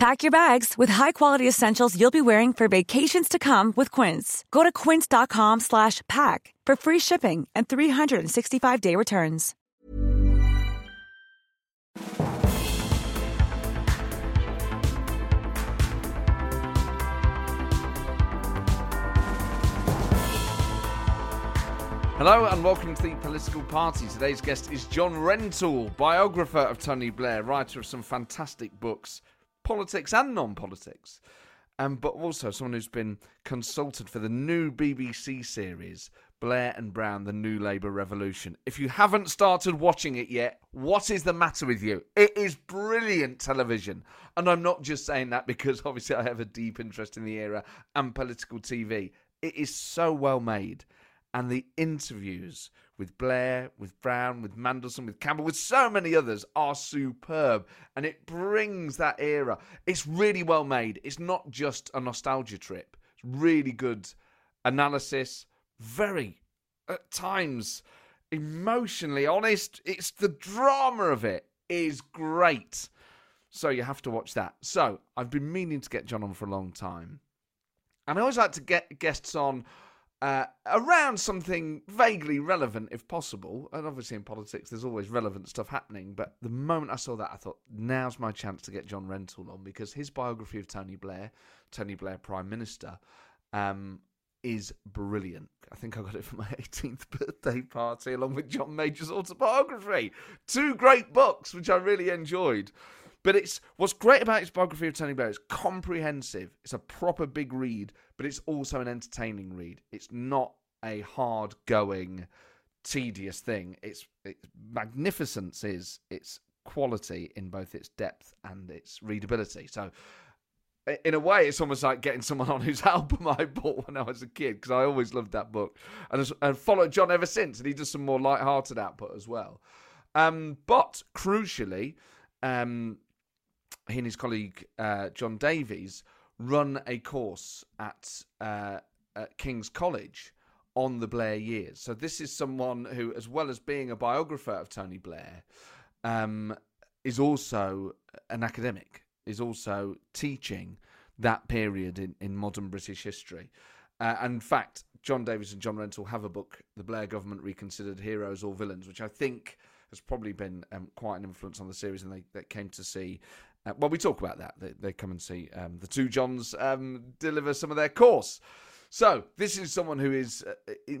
Pack your bags with high-quality essentials you'll be wearing for vacations to come with Quince. Go to quince.com slash pack for free shipping and 365-day returns. Hello and welcome to the Political Party. Today's guest is John Rentoul, biographer of Tony Blair, writer of some fantastic books, politics and non-politics, um, but also someone who's been consulted for the new BBC series Blair and Brown: The New Labour Revolution. If you haven't started watching it yet, what is the matter with you? It is brilliant television, and I'm not just saying that because obviously I have a deep interest in the era and political TV. It is so well made and the interviews with Blair, with Brown, with Mandelson, with Campbell, with so many others are superb. And it brings that era. It's really well made. It's not just a nostalgia trip, it's really good analysis, very, at times, emotionally honest. It's the drama of it is great. So you have to watch that. So I've been meaning to get John on for a long time. And I always like to get guests on uh, around something vaguely relevant, if possible. And obviously, in politics, there's always relevant stuff happening. But the moment I saw that, I thought, now's my chance to get John Rentoul on because his biography of Tony Blair, Tony Blair Prime Minister, um, is brilliant. I think I got it for my 18th birthday party along with John Major's autobiography. Two great books, which I really enjoyed. But it's what's great about his biography of Tony Blair. It's comprehensive. It's a proper big read, but it's also an entertaining read. It's not a hard going, tedious thing. It's, it's magnificence is its quality in both its depth and its readability. So in a way, it's almost like getting someone on whose album I bought when I was a kid because I always loved that book and, and followed John ever since. And he does some more light-hearted output as well. Um, but crucially, um, he and his colleague uh, Jon Davies run a course at, uh, at King's College on the Blair years. So this is someone who, as well as being a biographer of Tony Blair, um, is also an academic, is also teaching that period in, in modern British history. Uh, and in fact, Jon Davies and John Rentoul have a book, The Blair Government Reconsidered Heroes or Villains, which I think has probably been um, quite an influence on the series, and they, they came to see uh, well, we talk about that. They, they come and see um, the two Johns um, deliver some of their course. So, this is someone who is uh,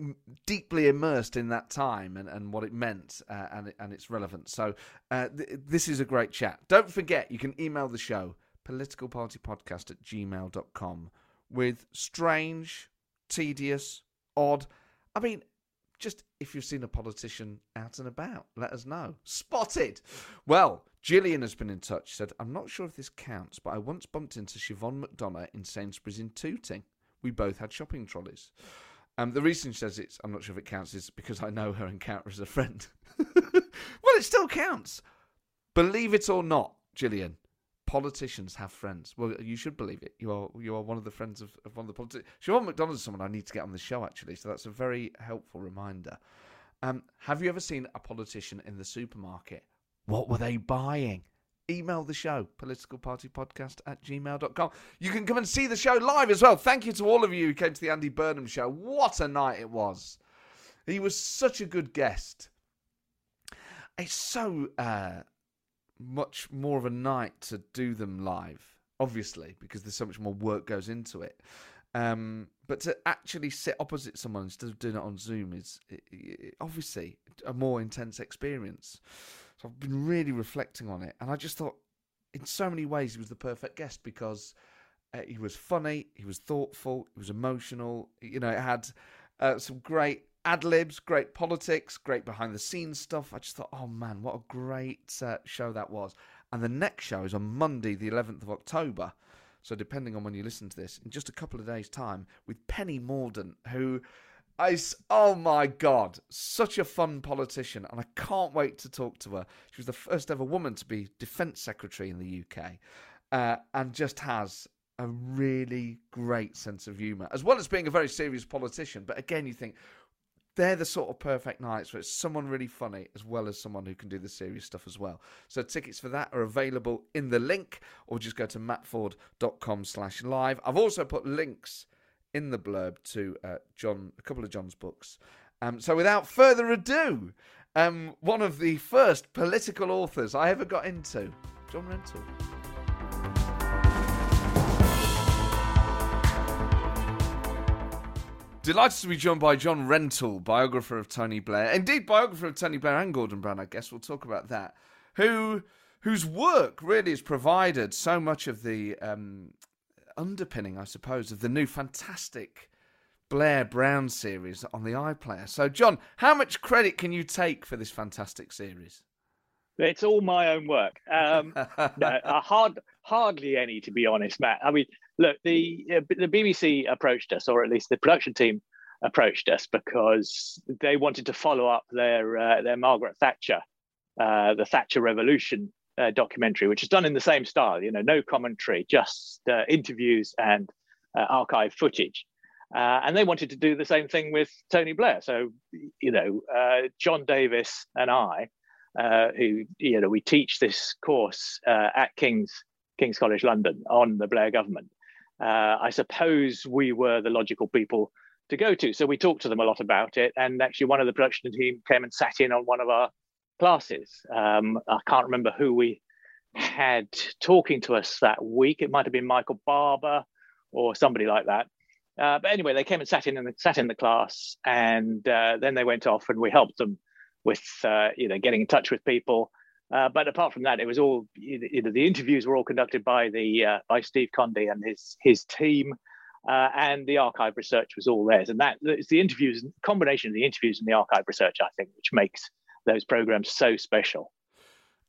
deeply immersed in that time and, and what it meant uh, and, and its relevance. So, uh, th- this is a great chat. Don't forget, you can email the show, politicalpartypodcast at gmail.com, with strange, tedious, odd. I mean, just if you've seen a politician out and about, let us know. Spotted! Well, Gillian has been in touch, said, I'm not sure if this counts, but I once bumped into Siobhain McDonagh in Sainsbury's in Tooting. We both had shopping trolleys. Um, the reason she says it's, I'm not sure if it counts, is because I know her and encounter as a friend. well, it still counts. Believe it or not, Gillian, politicians have friends. Well, you should believe it. You are you are one of the friends of, of one of the politicians. Siobhan is someone I need to get on the show, actually, so that's a very helpful reminder. Um, have you ever seen a politician in the supermarket what were they buying? Email the show, politicalpartypodcast at gmail.com. You can come and see the show live as well. Thank you to all of you who came to the Andy Burnham show. What a night it was. He was such a good guest. It's so uh, much more of a night to do them live, obviously, because there's so much more work goes into it. Um, but to actually sit opposite someone instead of doing it on Zoom is obviously a more intense experience. So I've been really reflecting on it, and I just thought, in so many ways, he was the perfect guest because uh, he was funny, he was thoughtful, he was emotional. You know, it had uh, some great ad libs, great politics, great behind the scenes stuff. I just thought, oh man, what a great uh, show that was. And the next show is on Monday, the 11th of October. So, depending on when you listen to this, in just a couple of days' time, with Penny Mordaunt, who I, oh my God, such a fun politician, and I can't wait to talk to her. She was the first ever woman to be defence secretary in the UK, uh, and just has a really great sense of humour, as well as being a very serious politician. But again, you think they're the sort of perfect nights where it's someone really funny as well as someone who can do the serious stuff as well. So tickets for that are available in the link, or just go to mattforde.com slash live. I've also put links in the blurb to uh, John, a couple of John's books. Um, so without further ado, um, one of the first political authors I ever got into, John Rentoul. Delighted to be joined by John Rentoul, biographer of Tony Blair, indeed biographer of Tony Blair and Gordon Brown. I guess we'll talk about that. Who, whose work really has provided so much of the um, underpinning, I suppose, of the new fantastic Blair Brown series on the iPlayer. So, John, how much credit can you take for this fantastic series? It's all my own work. Um, no, hard, hardly any, to be honest, Matt. I mean, look, the uh, the BBC approached us, or at least the production team approached us, because they wanted to follow up their uh, their Margaret Thatcher, uh, the Thatcher Revolution uh, documentary, which is done in the same style. You know, no commentary, just uh, interviews and uh, archive footage. and they wanted to do the same thing with Tony Blair. So, you know, John Davis and I uh, who you know we teach this course uh, at King's King's College London on the Blair government. Uh, I suppose we were the logical people to go to, so we talked to them a lot about it. And actually, one of the production team came and sat in on one of our classes. Um, I can't remember who we had talking to us that week. It might have been Michael Barber or somebody like that. Uh, but anyway, they came and sat in and sat in the class, and uh, then they went off, and we helped them with uh, you know getting in touch with people. Uh, but apart from that, it was all you know, the interviews were all conducted by the uh, by Steve Condie and his his team, uh, and the archive research was all theirs. And that it's the interviews, combination of the interviews and the archive research, I think, which makes those programs so special.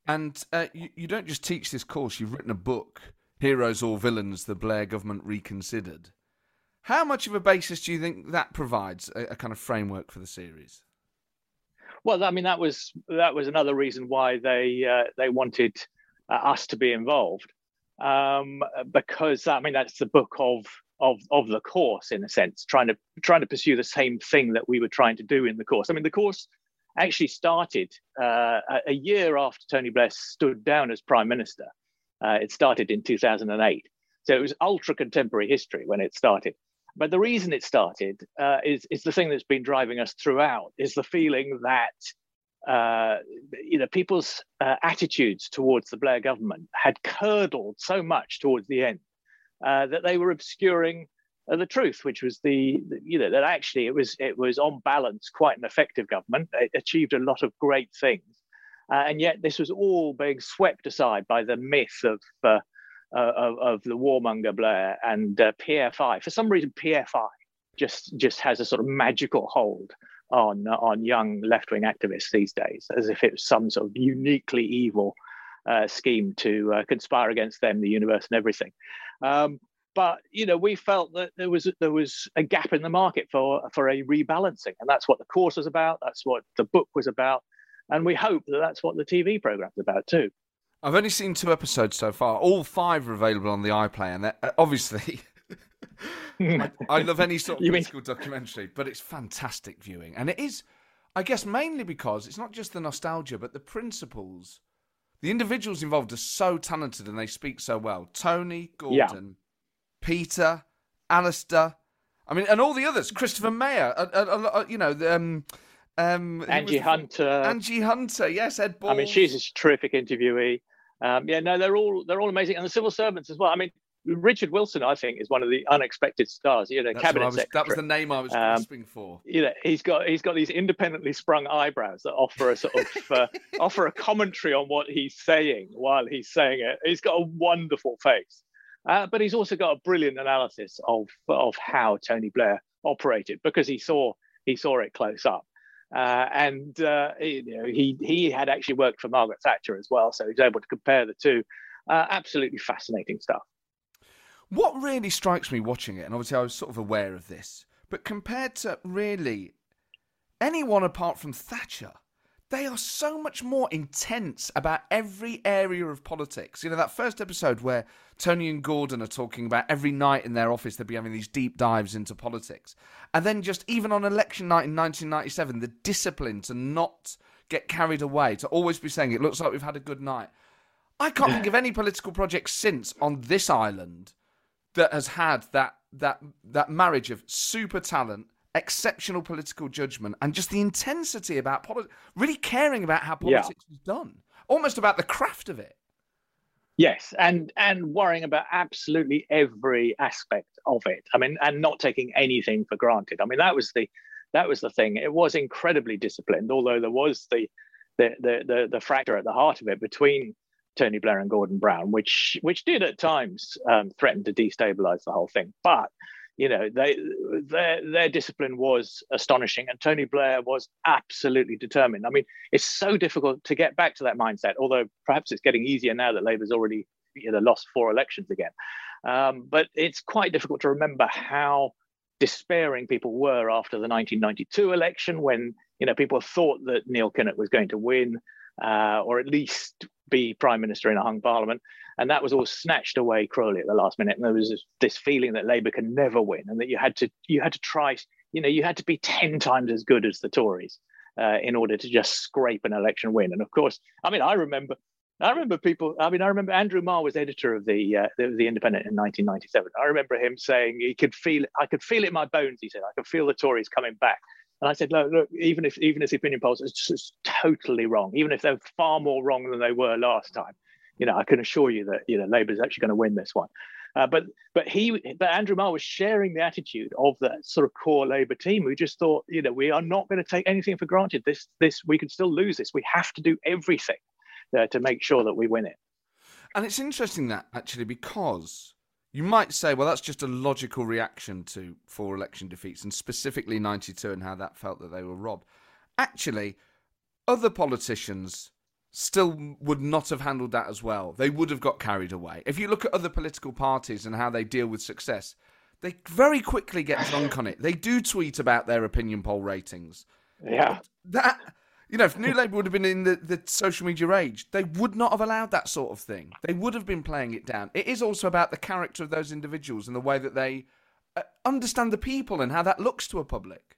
And uh, you, you don't just teach this course; you've written a book, "Heroes or Villains: The Blair Government Reconsidered." How much of a basis do you think that provides a, a kind of framework for the series? Well, I mean, that was that was another reason why they uh, they wanted uh, us to be involved, um, because I mean that's the book of of of the course in a sense, trying to trying to pursue the same thing that we were trying to do in the course. I mean, the course actually started uh, a year after Tony Blair stood down as prime minister. Uh, it started in 2008, so it was ultra contemporary history when it started. But the reason it started uh, is, is the thing that's been driving us throughout, is the feeling that uh, you know people's uh, attitudes towards the Blair government had curdled so much towards the end uh, that they were obscuring uh, the truth, which was the you know that actually it was it was on balance quite an effective government. It achieved a lot of great things, uh, and yet this was all being swept aside by the myth of uh, of, of, the warmonger Blair and uh, PFI. For some reason, PFI just just has a sort of magical hold on on young left wing activists these days, as if it was some sort of uniquely evil uh, scheme to uh, conspire against them, the universe, and everything. Um, but you know, we felt that there was there was a gap in the market for for a rebalancing, and that's what the course was about. That's what the book was about, and we hope that that's what the TV program is about too. I've only seen two episodes so far. All five are available on the iPlayer, and uh, obviously, I, I, love any sort of you political mean... documentary, but it's fantastic viewing, and it is, I guess, mainly because it's not just the nostalgia, but the principles. The individuals involved are so talented and they speak so well. Tony, Gordon, yeah. Peter, Alastair, I mean, and all the others. Christopher Meyer, uh, uh, you know, um, um, Anji Hunter. Anji Hunter, yes, Ed Balls. I mean, she's a terrific interviewee. Um, yeah, no, they're all they're all amazing, and the civil servants as well. I mean, Richard Wilson, I think, is one of the unexpected stars. You know, That's cabinet was, secretary. That was the name I was grasping um, for. You know, he's got he's got these independently sprung eyebrows that offer a sort of uh, offer a commentary on what he's saying while he's saying it. He's got a wonderful face, uh, but he's also got a brilliant analysis of of how Tony Blair operated because he saw he saw it close up. Uh, and uh, you know, he he had actually worked for Margaret Thatcher as well, so he was able to compare the two. Uh, absolutely fascinating stuff. What really strikes me watching it, and obviously I was sort of aware of this, But compared to really anyone apart from Thatcher, they are so much more intense about every area of politics. You know, that first episode where Tony and Gordon are talking about every night in their office, they'd be having these deep dives into politics. And then just even on election night in 1997, the discipline to not get carried away, to always be saying, it looks like we've had a good night. I can't think of any political project since on this island that has had that that that marriage of super talent exceptional political judgment and just the intensity about politics, really caring about how politics yeah. was done, almost about the craft of it. Yes, and and worrying about absolutely every aspect of it. I mean, and not taking anything for granted. I mean, that was the that was the thing. It was incredibly disciplined, although there was the the the the, the fracture at the heart of it between Tony Blair and Gordon Brown, which which did at times um, threaten to destabilize the whole thing. But you know, they their their discipline was astonishing, and Tony Blair was absolutely determined. I mean, it's so difficult to get back to that mindset. Although perhaps it's getting easier now that Labour's already you know lost four elections again. Um, but it's quite difficult to remember how despairing people were after the 1992 election, when you know people thought that Neil Kinnock was going to win, uh, or at least be prime minister in a hung parliament and that was all snatched away cruelly at the last minute. And there was this, this feeling that Labour can never win, and that you had to you had to try, you know, you had to be ten times as good as the Tories uh, in order to just scrape an election win. And of course, I mean, I remember. I remember people. I mean, I remember Andrew Marr was editor of the, uh, the, the Independent in 1997. I remember him saying he could feel. I could feel it in my bones. He said, "I could feel the Tories coming back." And I said, look, look, even if even if the opinion polls are just totally wrong, even if they're far more wrong than they were last time, you know, I can assure you that you know Labour is actually going to win this one. Uh, but but he but Andrew Marr was sharing the attitude of that sort of core Labour team who just thought, you know, we are not going to take anything for granted. This this we could still lose this. We have to do everything uh, to make sure that we win it. And it's interesting that actually because you might say, well, that's just a logical reaction to four election defeats and specifically 92 and how that felt that they were robbed. Actually, other politicians still would not have handled that as well. They would have got carried away. If you look at other political parties and how they deal with success, they very quickly get drunk on it. They do tweet about their opinion poll ratings. Yeah. That you know, if New Labour would have been in the, the social media age, they would not have allowed that sort of thing. They would have been playing it down. It is also about the character of those individuals and the way that they uh, understand the people and how that looks to a public.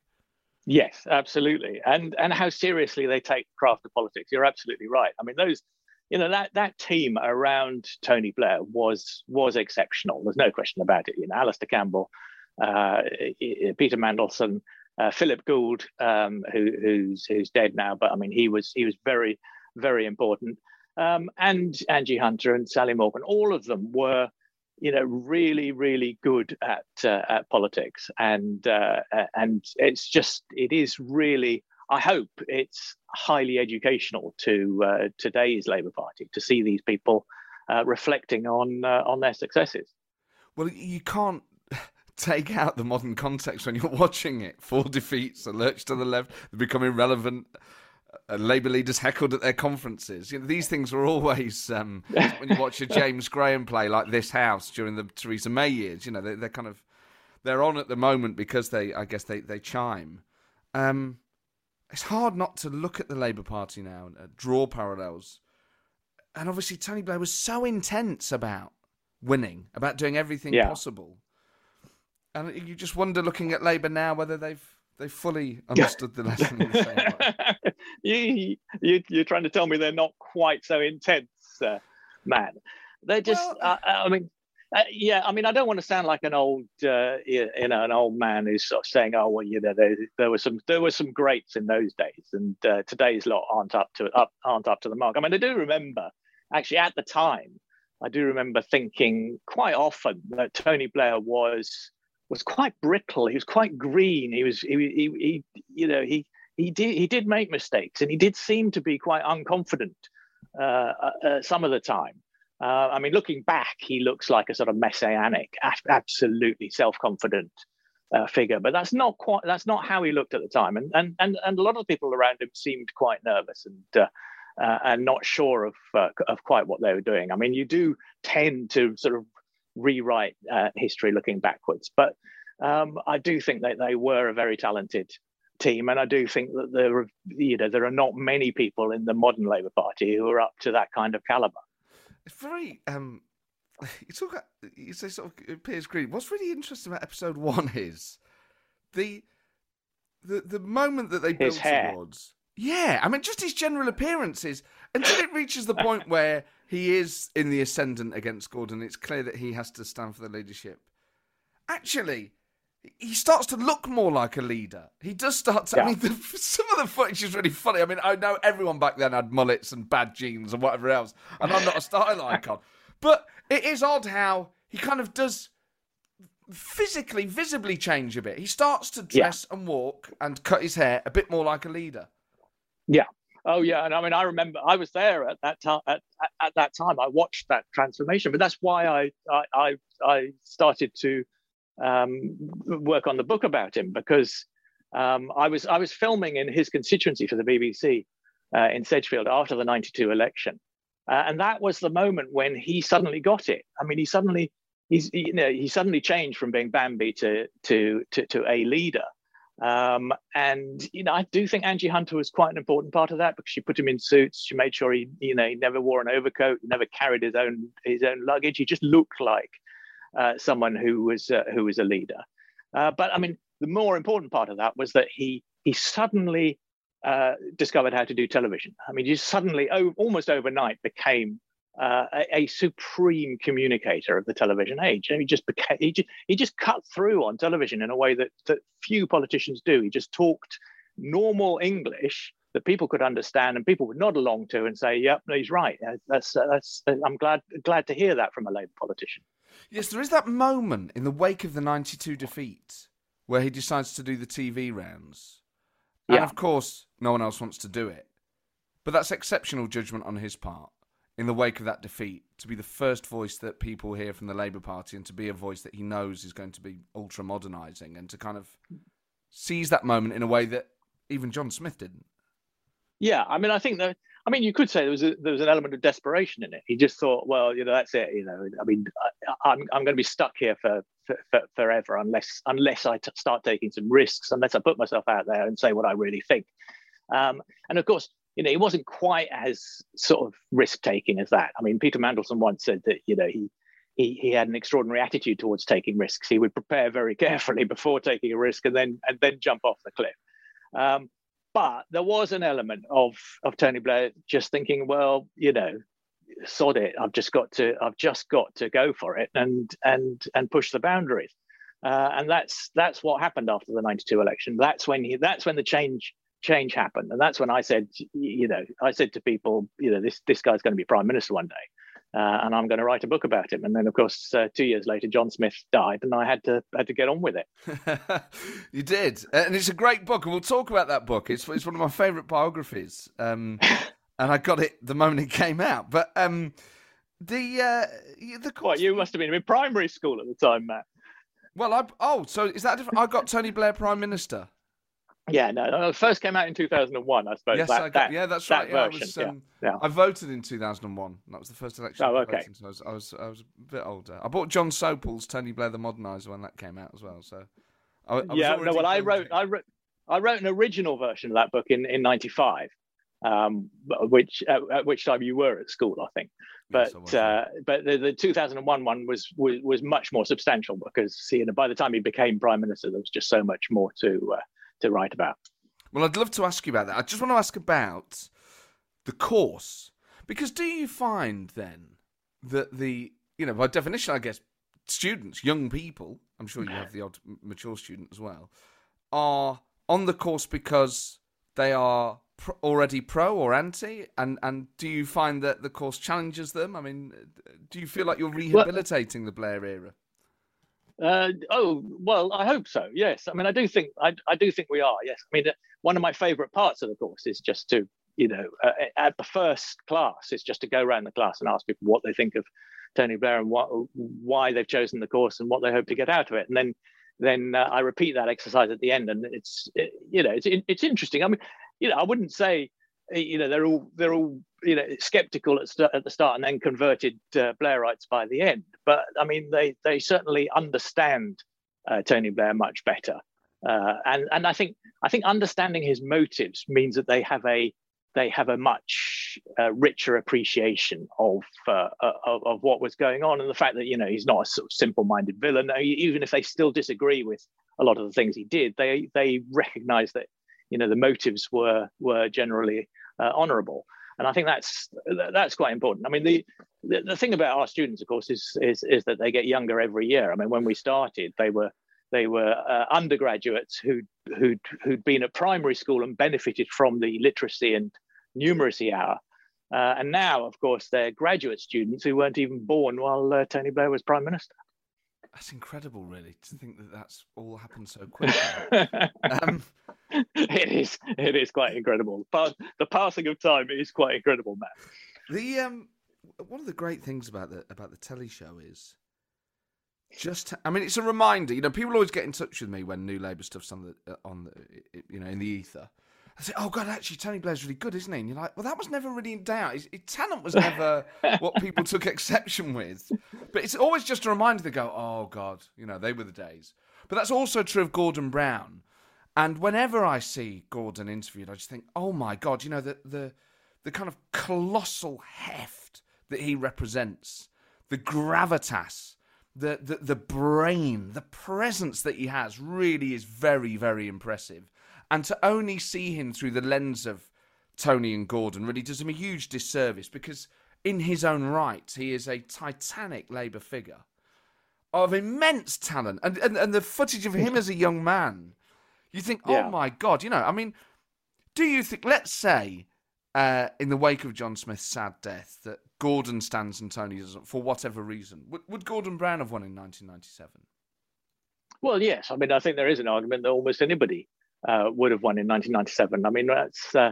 Yes, absolutely, and and how seriously they take craft of politics. You're absolutely right. I mean, those, you know, that that team around Tony Blair was was exceptional. There's no question about it. You know, Alastair Campbell, uh, Peter Mandelson, uh, Philip Gould, um, who, who's who's dead now, but I mean, he was he was very very important. Um, and Anji Hunter and Sally Morgan, all of them were you know really really good at uh, at politics and uh, and it's just it is really i hope it's highly educational to uh, today's labor party to see these people uh, reflecting on on their successes well you can't take out the modern context when you're watching it four defeats a lurch to the left they become irrelevant uh, Labour leaders heckled at their conferences. You know, these things were always um, when you watch a James Graham play like this House during the Theresa May years. You know, they, are kind of they're on at the moment because they, I guess, they they chime. Um, it's hard not to look at the Labour Party now and uh, draw parallels. And obviously, Tony Blair was so intense about winning, about doing everything yeah. possible. And you just wonder, looking at Labour now, whether they've they fully understood the lesson the you, you, you're trying to tell me they're not quite so intense, uh, man. They're just, well, uh, I mean, uh, yeah, I mean, I don't want to sound like an old, uh, you know, an old man who's sort of saying, "Oh, well, you know, there, there were some, there were some greats in those days, and uh, today's lot aren't up to up, aren't up to the mark." I mean, I do remember, actually, at the time, I do remember thinking quite often that Tony Blair was was quite brittle. He was quite green. He was he, he, he you know he he did he did make mistakes and he did seem to be quite unconfident uh, uh, uh some of the time. Uh, I mean, looking back, he looks like a sort of messianic, absolutely self-confident uh, figure. But that's not quite that's not how he looked at the time. And and and, and a lot of people around him seemed quite nervous and. Uh, and not sure of of quite what they were doing. I mean, you do tend to sort of rewrite uh, history looking backwards. But um, I do think that they were a very talented team, and I do think that there are, you know, there are not many people in the modern Labour Party who are up to that kind of caliber. It's very um, you talk about, you say sort of Piers Green. What's really interesting about episode one is the the the moment that they build towards. Yeah, I mean, just his general appearances until it reaches the point where he is in the ascendant against Gordon. It's clear that he has to stand for the leadership. Actually, he starts to look more like a leader. He does start to. Yeah. I mean, the, some of the footage is really funny. I mean, I know everyone back then had mullets and bad jeans and whatever else, and I'm not a style icon. But it is odd how he kind of does physically, visibly change a bit. He starts to dress yeah. and walk and cut his hair a bit more like a leader. Yeah. Oh yeah, and I mean, I remember I was there at that time. At, at, at, that time, I watched that transformation. But that's why I I I started to um, work on the book about him because um, I was I was filming in his constituency for the BBC uh, in Sedgefield after the '92 election, uh, and that was the moment when he suddenly got it. I mean, he suddenly he's you know he suddenly changed from being Bambi to to to, to a leader. Um, and you know, I do think Anji Hunter was quite an important part of that because she put him in suits. She made sure he, you know, he never wore an overcoat, never carried his own his own luggage. He just looked like uh, someone who was uh, who was a leader. Uh, but I mean, the more important part of that was that he he suddenly uh, discovered how to do television. I mean, he suddenly, almost overnight, became uh, a, a, supreme communicator of the television age. And he just became, he just, he just cut through on television in a way that, that few politicians do. He just talked normal English that people could understand and people would nod along to and say, "Yep, he's right." Uh, that's uh, that's. Uh, I'm glad glad to hear that from a Labour politician. Yes, there is that moment in the wake of the '92 defeat where he decides to do the TV rounds and yeah. of course, no one else wants to do it. But that's exceptional judgment on his part in the wake of that defeat to be the first voice that people hear from the Labour Party and to be a voice that he knows is going to be ultra modernising and to kind of seize that moment in a way that even John Smith didn't. Yeah, I mean, I think that I mean, you could say there was a, there was an element of desperation in it. He just thought, well, you know, that's it. You know, I mean, I, am I'm, I'm going to be stuck here for, for, for forever unless unless I t- start taking some risks, unless I put myself out there and say what I really think. Um, and of course, you know, he wasn't quite as sort of risk taking as that. I mean, Peter Mandelson once said that you know he he, he had an extraordinary attitude towards taking risks. He would prepare very carefully before taking a risk and then and then jump off the cliff. Um, but there was an element of of Tony Blair just thinking, well, you know, sod it. I've just got to I've just got to go for it and and and push the boundaries. Uh, and that's that's what happened after the 92 election. That's when he that's when the change change happened. And that's when I said, you know, I said to people, you know, this this guy's going to be prime minister one day uh, and I'm going to write a book about him. And then, of course, uh, two years later, John Smith died, and I had to had to get on with it. you did, and it's a great book, and we'll talk about that book. It's it's one of my favourite biographies, um, and I got it the moment it came out. But um, the uh, the what you must have been in primary school at the time, Matt. Well, I oh, so is that different? I got Tony Blair prime minister. Yeah, no, no, it first came out in 2001, I suppose. Yes, that, I got, that, yeah, that's right. Yeah, version, I, was, um, yeah, yeah. I voted in 2001. That was the first election. Oh, okay. I, was, I was, I was a bit older. I bought Jon Sopel's Tony Blair the Modernizer when that came out as well. So, I, I yeah, no, well, I wrote, I wrote, I wrote an original version of that book in in '95, um, which at, at, which time you were at school, I think. But yes, uh, but the, the 2001 one was, was was much more substantial because you know by the time he became prime minister, there was just so much more to uh, to write about. Well, I'd love to ask you about that. I just want to ask about the course because do you find then that the you know by definition, I guess students, young people, I'm sure you have the odd mature student as well, are on the course because they are already pro or anti and and do you find that the course challenges them i mean do you feel like you're rehabilitating well, the blair era uh, oh well, I hope so. Yes, I mean I do think I, I do think we are. Yes, I mean one of my favourite parts of the course is just to you know uh, at the first class is just to go around the class and ask people what they think of Tony Blair and what why they've chosen the course and what they hope to get out of it, and then then uh, I repeat that exercise at the end, and it's it, you know it's it's interesting. I mean you know I wouldn't say you know they're all they're all you know skeptical at, st- at the start and then converted uh, Blairites by the end. But I mean, they they certainly understand uh, Tony Blair much better. Uh, and and I think I think understanding his motives means that they have a they have a much uh, richer appreciation of, uh, of, of what was going on and the fact that you know he's not a sort of simple-minded villain. Even if they still disagree with a lot of the things he did, they they recognise that you know the motives were were generally uh, honourable. And I think that's that's quite important. I mean, the, the, the thing about our students, of course, is, is is that they get younger every year. I mean, when we started, they were they were uh, undergraduates who'd, who'd, who'd been at primary school and benefited from the literacy and numeracy hour. Uh, and now, of course, they're graduate students who weren't even born while uh, Tony Blair was prime minister. That's incredible, really, to think that that's all happened so quickly. um, it is. It is quite incredible. But the passing of time is quite incredible, Matt. The um, one of the great things about the about the telly show is just I mean, it's a reminder. You know, people always get in touch with me when New Labour stuff's on the uh, on the you know in the ether. I said, "Oh God, actually, Tony Blair's really good, isn't he?" And you're like, "Well, that was never really in doubt. His, his talent was never what people took exception with." But it's always just a reminder. They go, "Oh God, you know, they were the days." But that's also true of Gordon Brown. And whenever I see Gordon interviewed, I just think, "Oh my God, you know the the the kind of colossal heft that he represents, the gravitas." the, the the brain, the presence that he has really is very, very impressive. And to only see him through the lens of Tony and Gordon really does him a huge disservice because, in his own right, he is a titanic Labour figure of immense talent. And, and, and the footage of him as a young man, you think, oh yeah. my God, you know, I mean, do you think, let's say, uh, in the wake of John Smith's sad death, that Gordon stands and Tony doesn't for whatever reason. Would, would Gordon Brown have won in 1997? Well, yes. I mean, I think there is an argument that almost anybody uh, would have won in 1997. I mean, that's uh,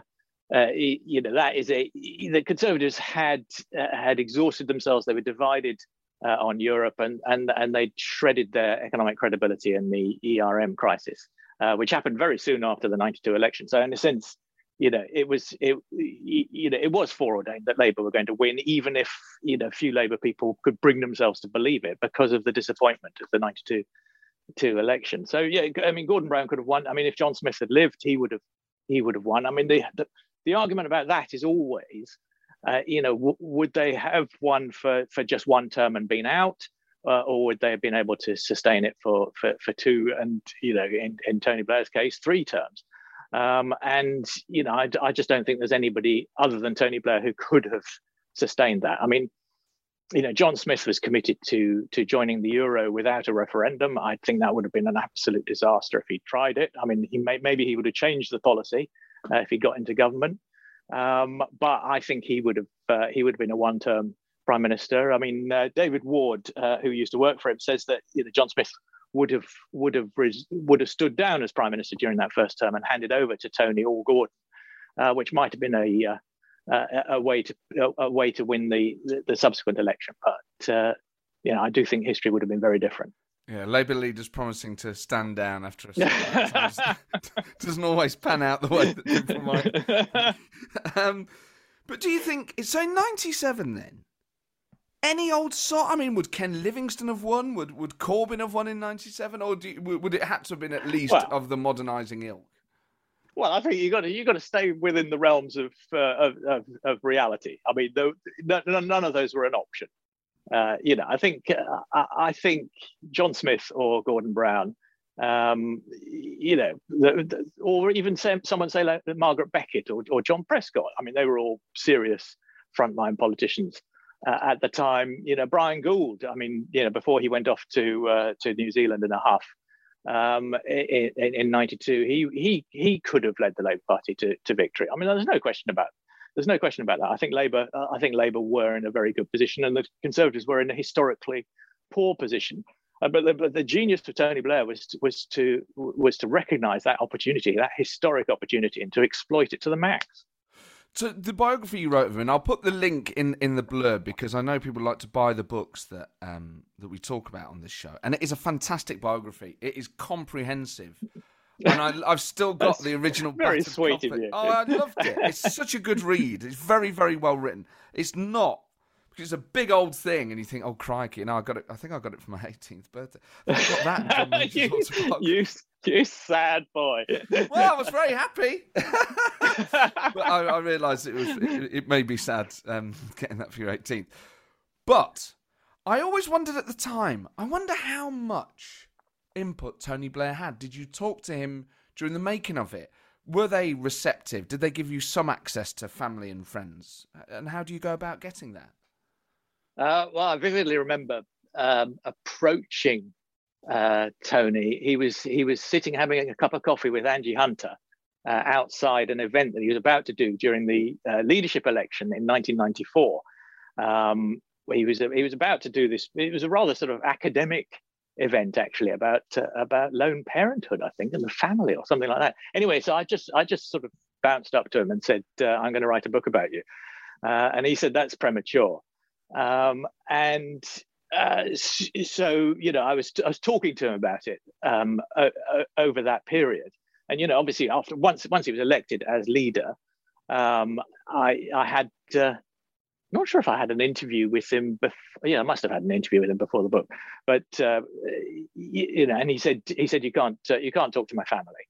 uh, you know that is a the Conservatives had uh, had exhausted themselves. They were divided uh, on Europe, and and and they shredded their economic credibility in the ERM crisis, uh, which happened very soon after the 92 election. So, in a sense, you know, it was it you know it was foreordained that Labour were going to win, even if you know few Labour people could bring themselves to believe it because of the disappointment of the '92 two election. So yeah, I mean, Gordon Brown could have won. I mean, if John Smith had lived, he would have he would have won. I mean, the the, the argument about that is always, uh, you know, w- would they have won for for just one term and been out? Uh, or would they have been able to sustain it for, for, for two and you know in, in Tony Blair's case three terms? Um, and you know, I, I, just don't think there's anybody other than Tony Blair who could have sustained that. I mean, you know, John Smith was committed to to joining the euro without a referendum. I think that would have been an absolute disaster if he tried it. I mean, he may, maybe he would have changed the policy uh, if he got into government, um, but I think he would have uh, he would have been a one term prime minister. I mean, uh, David Ward, uh, who used to work for him, says that you know, John Smith would have would have would have stood down as prime minister during that first term and handed over to Tony or Gordon, uh, which might have been a, uh, a, way to a, a, way to win the, the, subsequent election. But uh, you know, I do think history would have been very different. Yeah, Labour leaders promising to stand down after a doesn't always pan out the way that people might. um, but do you think so? '97, then any old sort. I mean, would Ken Livingstone have won? Would would Corbyn have won in '97, or you, would it have to have been at least well, of the modernising ilk? Well, I think you got to you got to stay within the realms of uh, of, of, of, reality. I mean, the, none of those were an option. Uh, you know, I think uh, I, I, think John Smith or Gordon Brown, um, you know, the, the, or even say, someone say like Margaret Beckett or, or John Prescott. I mean, they were all serious frontline politicians uh, at the time. You know, Bryan Gould. I mean, you know, before he went off to uh, to New Zealand in a huff um, in, in '92, he he he could have led the Labour Party to, to victory. I mean, there's no question about there's no question about that. I think Labour uh, I think Labour were in a very good position, and the Conservatives were in a historically poor position. Uh, but, the, but the genius of Tony Blair was to, was to was to recognise that opportunity, that historic opportunity, and to exploit it to the max. So the biography you wrote of him, and I'll put the link in, in the blurb because I know people like to buy the books that um, that we talk about on this show, and it is a fantastic biography. It is comprehensive, and I, have still got the original. Very sweet of you. Oh, I loved it. It's such a good read. It's very very well written. It's not Because it's a big old thing, and you think, "Oh crikey!" No, I got it. I think I got it for my 18th birthday. I got that. you, you, you sad boy. well, I was very happy, but I, I realised it was it, it, made me sad um, getting that for your 18th. But I always wondered at the time. I wonder how much input Tony Blair had. Did you talk to him during the making of it? Were they receptive? Did they give you some access to family and friends? And how do you go about getting that? Uh, well, I vividly remember um, approaching uh, Tony. He was he was sitting having a cup of coffee with Anji Hunter uh, outside an event that he was about to do during the uh, leadership election in 1994. Um, where he was he was about to do this. It was a rather sort of academic event actually about uh, about lone parenthood, I think, and the family or something like that. Anyway, so I just I just sort of bounced up to him and said, uh, "I'm going to write a book about you," uh, and he said, "That's premature." Um, and uh, so you know, I was I was talking to him about it um, over that period, and you know, obviously after once once he was elected as leader, um, I I had uh, not sure if I had an interview with him before. Yeah, I must have had an interview with him before the book. But uh, you, you, know, and he said he said you can't uh, you can't talk to my family,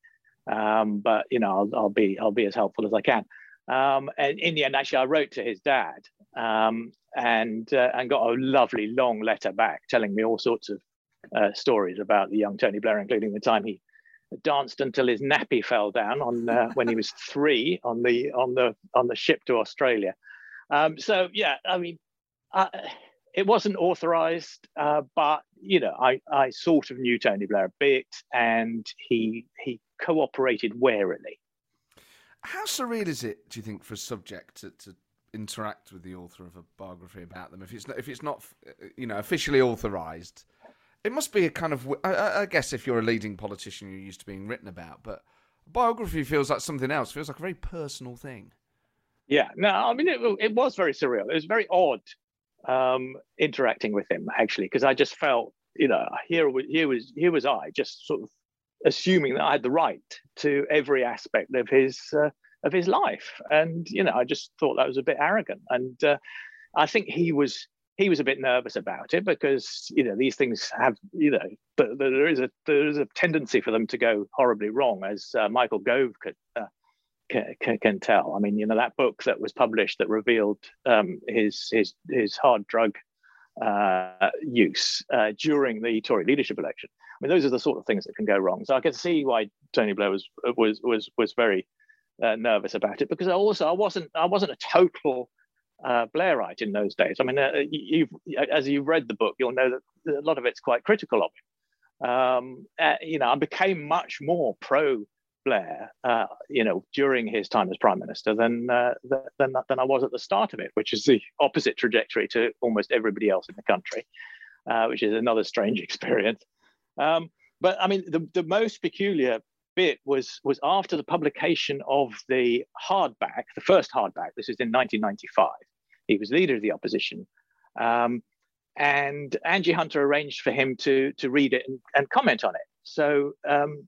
um, but you know I'll, I'll, be I'll be as helpful as I can. Um, and in the end, actually, I wrote to his dad um, and uh, and got a lovely long letter back telling me all sorts of uh, stories about the young Tony Blair, including the time he danced until his nappy fell down on uh, when he was three on the on the on the ship to Australia. Um, so yeah, I mean, uh, it wasn't authorized, uh, but you know, I, I sort of knew Tony Blair a bit, and he he cooperated warily. How surreal is it, do you think, for a subject to, to interact with the author of a biography about them if it's not, if it's not you know officially authorized? It must be a kind of I, I guess if you're a leading politician, you're used to being written about, but biography feels like something else. Feels like a very personal thing. Yeah, no, I mean, it, it was very surreal. It was very odd um, interacting with him, actually, because I just felt, you know, here, here was here was I just sort of assuming that I had the right to every aspect of his uh, of his life, and you know, I just thought that was a bit arrogant, and uh, I think he was he was a bit nervous about it because you know these things have you know but there is a there is a tendency for them to go horribly wrong, as uh, Michael Gove could uh, can, can, tell. I mean, you know, that book that was published that revealed um, his his his hard drug uh, use uh, during the Tory leadership election. I mean, those are the sort of things that can go wrong. So I can see why Tony Blair was was was was very uh, nervous about it because I also I wasn't I wasn't a total uh, Blairite in those days. I mean, uh, you as you've read the book, you'll know that a lot of it's quite critical of him. Um, uh, you know, I became much more pro Blair, uh, you know, during his time as prime minister than, uh, than than I was at the start of it, which is the opposite trajectory to almost everybody else in the country, uh, which is another strange experience. Um, but I mean, the, the most peculiar bit was was after the publication of the hardback, the first hardback. This is in 1995. He was leader of the opposition. Um, and Anji Hunter arranged for him to to read it and, and comment on it. So um,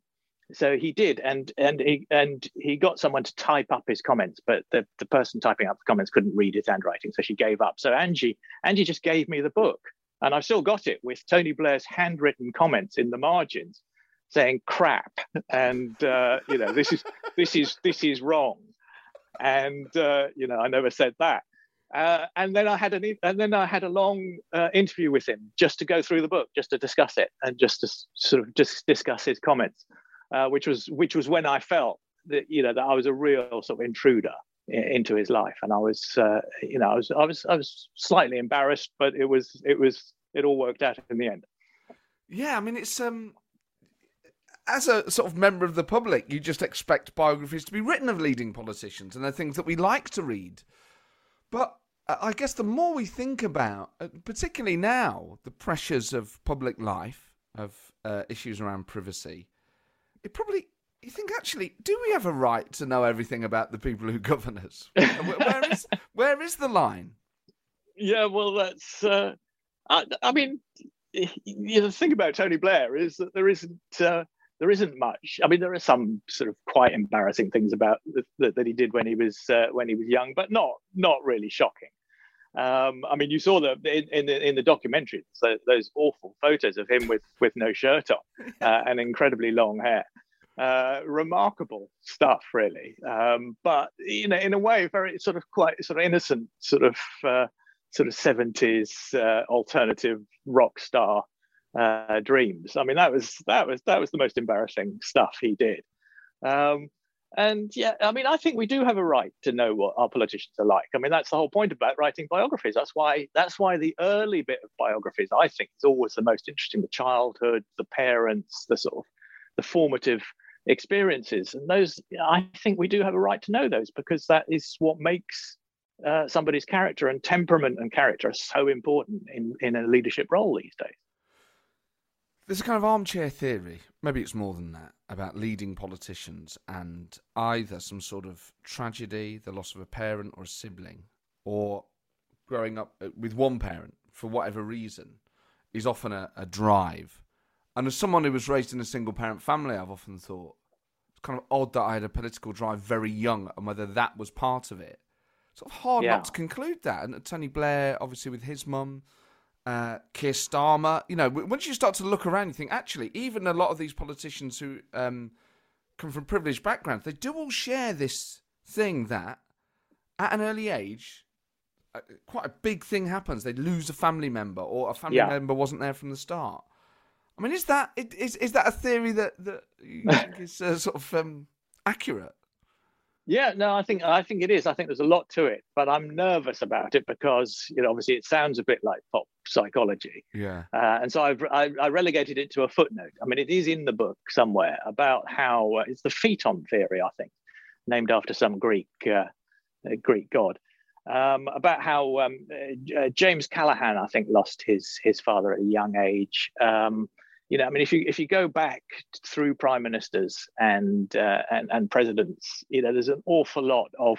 so he did and and he and he got someone to type up his comments but the, the person typing up the comments couldn't read his handwriting so she gave up so anji anji just gave me the book and i've still got it with tony blair's handwritten comments in the margins saying crap. And uh, you know this is this is this is wrong. And uh, you know i never said that. Uh, and then I had an and then I had a long uh, interview with him just to go through the book, just to discuss it, and just to sort of just discuss his comments uh, which was which was when I felt that you know that I was a real sort of intruder into his life, and I was uh, you know I was I was I was slightly embarrassed, but it was it was it all worked out in the end. Yeah, I mean it's um as a sort of member of the public, you just expect biographies to be written of leading politicians, and they're things that we like to read. But I guess the more we think about, uh, particularly now, the pressures of public life, of uh, issues around privacy, it probably you think actually, do we have a right to know everything about the people who govern us? where is where is the line? Yeah, well, that's. Uh, I, I, mean, you know, the thing about Tony Blair is that there isn't uh, there isn't much. I mean, there are some sort of quite embarrassing things about that, that he did when he was uh, when he was young, but not not really shocking. Um, I mean, you saw the in, in the in the documentary so those awful photos of him with with no shirt on uh, and incredibly long hair. Uh, remarkable stuff, really. Um, but you know, in a way, very sort of quite sort of innocent, sort of uh, sort of seventies uh, alternative rock star uh, dreams. I mean, that was that was that was the most embarrassing stuff he did. Um, and yeah, I mean, I think we do have a right to know what our politicians are like. I mean, that's the whole point about writing biographies. That's why that's why the early bit of biographies, I think, is always the most interesting. The childhood, the parents, the sort of the formative experiences, and those I think we do have a right to know those because that is what makes uh, somebody's character and temperament and character are so important in in a leadership role these days. There's a kind of armchair theory, maybe it's more than that, about leading politicians and either some sort of tragedy, the loss of a parent or a sibling, or growing up uh, with one parent for whatever reason is often a, a drive. And as someone who was raised in a single parent family, I've often thought it's kind of odd that I had a political drive very young and whether that was part of it. Sort of hard yeah. not to conclude that. And Tony Blair, obviously, with his mum uh, Keir Starmer. You know, once you start to look around, you think actually, even a lot of these politicians who um, come from privileged backgrounds, they do all share this thing that at an early age, uh, quite a big thing happens. They lose a family member, or a family yeah. member wasn't there from the start. I mean, is that is is that a theory that that you think is uh, sort of um, accurate? Yeah, no, I think I think it is. I think there's a lot to it, but I'm nervous about it because you know obviously it sounds a bit like pop psychology. Yeah. Uh, and so I've I, I, relegated it to a footnote. I mean, it is in the book somewhere about how uh, it's the Phaeton theory, I think, named after some Greek uh, Greek god. Um, about how um, uh, James Callaghan I think, lost his his father at a young age. Um, you know, I mean, if you if you go back through prime ministers and uh, and and presidents, you know, there's an awful lot of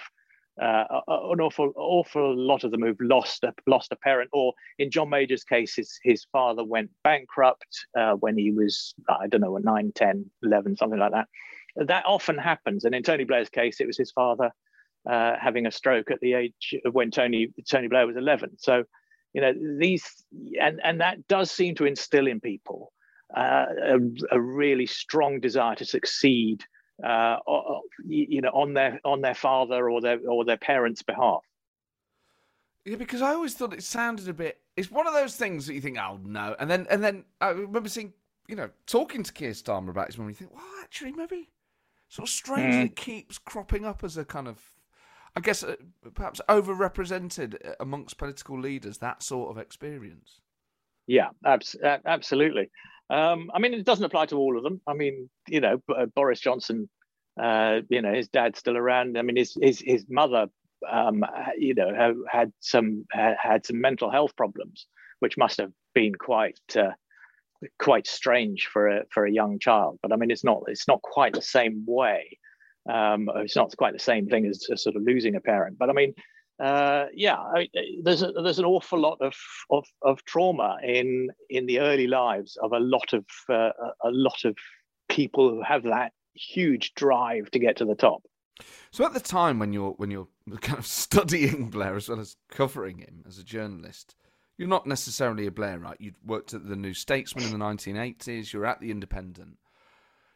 uh, an awful awful lot of them who've lost a, lost a parent, or in John Major's case, his his father went bankrupt uh, when he was I don't know 9, 10, 11, something like that. That often happens, and in Tony Blair's case, it was his father uh, having a stroke at the age of when Tony Tony Blair was 11. So, you know, these and and that does seem to instill in people uh, a, a, really strong desire to succeed, uh, you know, on their on their father or their or their parents' behalf. Yeah, because I always thought it sounded a bit. It's one of those things that you think, oh no, and then and then I remember seeing, you know, talking to Keir Starmer about his mum. You think, well, actually, maybe sort of strange mm. it keeps cropping up as a kind of, I guess, uh, perhaps overrepresented amongst political leaders. That sort of experience. Yeah, abs- absolutely. Um, I mean, it doesn't apply to all of them. I mean, you know, uh, Boris Johnson, uh, you know, his dad's still around. I mean, his his his mother, um, you know, had some had some mental health problems, which must have been quite uh, quite strange for a for a young child. But I mean, it's not it's not quite the same way. Um, it's not quite the same thing as, as sort of losing a parent. But I mean, uh, yeah, I, there's a, there's an awful lot of, of, of trauma in in the early lives of a lot of uh, a lot of people who have that huge drive to get to the top. So at the time when you're when you're kind of studying Blair as well as covering him as a journalist, you're not necessarily a Blairite. You worked at the New Statesman in the 1980s. You're at the Independent.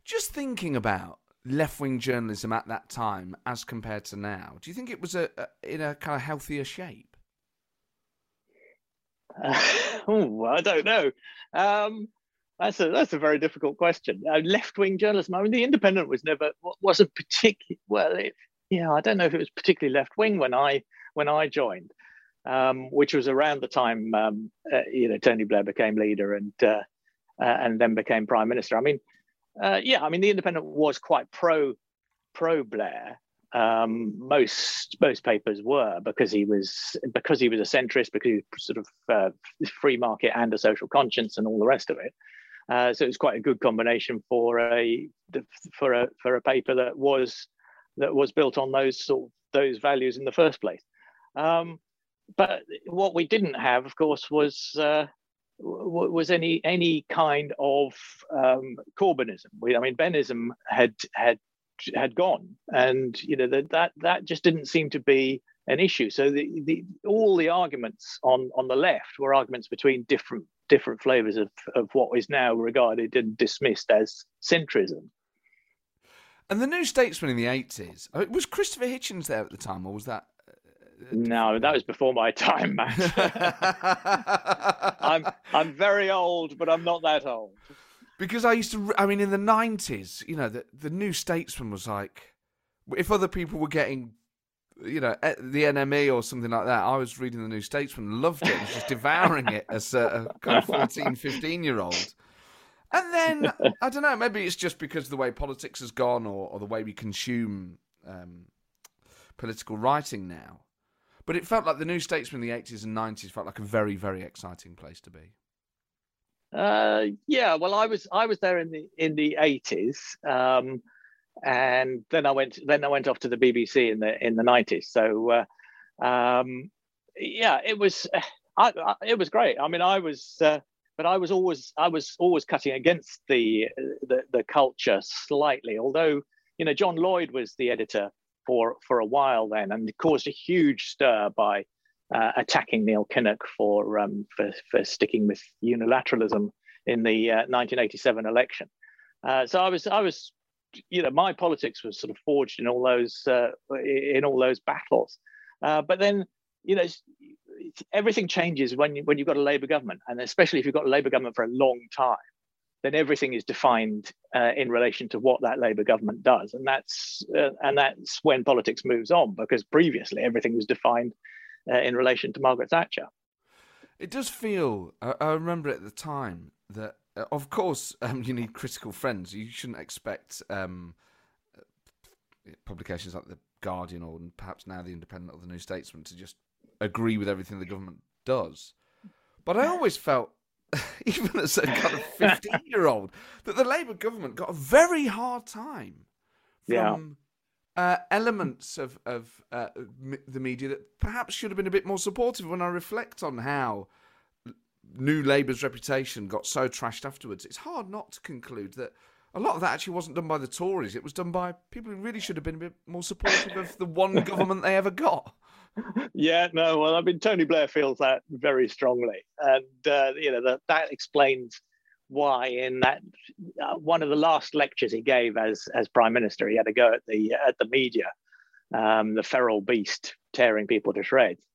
Just thinking about left wing journalism at that time as compared to now? Do you think it was a, a in a kind of healthier shape? Uh, oh, I don't know. Um, that's a that's a very difficult question. Uh, left wing journalism. I mean, the Independent was never wasn't particularly well. It, yeah, I don't know if it was particularly left wing when I when I joined, um, which was around the time um, uh, you know Tony Blair became leader and uh, uh and then became prime minister. I mean, uh, yeah, I mean, the Independent was quite pro pro Blair. Um, most most papers were because he was because he was a centrist, because he was sort of uh, free market and a social conscience and all the rest of it. Uh, so it was quite a good combination for a for a for a paper that was that was built on those sort of, those values in the first place. Um, but what we didn't have, of course, was uh, was any any kind of um, Corbynism. We, I mean, Bennism had had had gone, and you know that that that just didn't seem to be an issue. So the, the all the arguments on on the left were arguments between different different flavors of of what is now regarded and dismissed as centrism. And the New Statesman in the eighties was Christopher Hitchens there at the time, or was that? No, that was before my time, Matt. I'm I'm very old, but I'm not that old. Because I used to, I mean, in the nineties, you know, the the New Statesman was like, if other people were getting you know, the NME or something like that. I was reading the New Statesman, loved it, was just devouring it as a, a kind of 14, 15 year old. And then, I don't know, maybe it's just because of the way politics has gone or, or the way we consume um, political writing now. But it felt like the New Statesman in the 80s and 90s felt like a very, very exciting place to be. Uh, yeah, well, I was I was there in the in the 80s. Um, and then I went then I went off to the BBC in the in the nineties. So uh, um, yeah, it was I, I, it was great. I mean, I was. Uh, but I was always I was always cutting against the, the the culture slightly. Although you know John Lloyd was the editor for for a while then, and caused a huge stir by uh, attacking Neil Kinnock for um, for for sticking with unilateralism in the uh, 1987 election. Uh, so I was I was you know, my politics was sort of forged in all those uh, in all those battles. Uh, but then, you know, everything changes when you, when you've got a Labour government, and especially if you've got a Labour government for a long time, then everything is defined uh, in relation to what that Labour government does, and that's uh, and that's when politics moves on because previously everything was defined uh, in relation to Margaret Thatcher. It does feel. I, I remember at the time that uh, of course, um, you need critical friends. You shouldn't expect um, publications like the Guardian or perhaps now the Independent or the New Statesman to just agree with everything the government does. But I always felt, even as a kind of fifteen-year-old, that the Labour government got a very hard time from yeah. uh, elements of of uh, the media that perhaps should have been a bit more supportive. When I reflect on how New Labour's reputation got so trashed afterwards, it's hard not to conclude that a lot of that actually wasn't done by the Tories. It was done by people who really should have been a bit more supportive of the one government they ever got. Yeah, no, well, I mean, Tony Blair feels that very strongly, and uh, you know that that explains why in that uh, one of the last lectures he gave as as prime minister, he had a go at the at the media, um, the feral beast tearing people to shreds.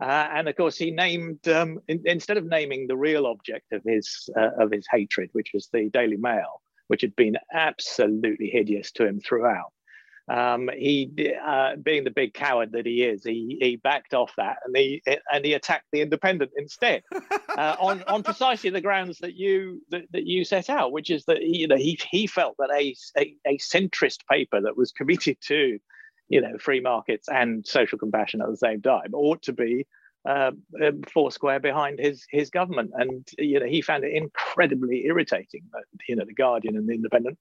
Uh, and of course, he named um, in, instead of naming the real object of his uh, of his hatred, which was the Daily Mail, which had been absolutely hideous to him throughout. Um, he, uh, being the big coward that he is, he he backed off that and he and he attacked the Independent instead, uh, on on precisely the grounds that you that, that you set out, which is that he, you know he he felt that a, a, a centrist paper that was committed to you know, free markets and social compassion at the same time ought to be uh, um, foursquare behind his his government. And you know, he found it incredibly irritating that you know the Guardian and the Independent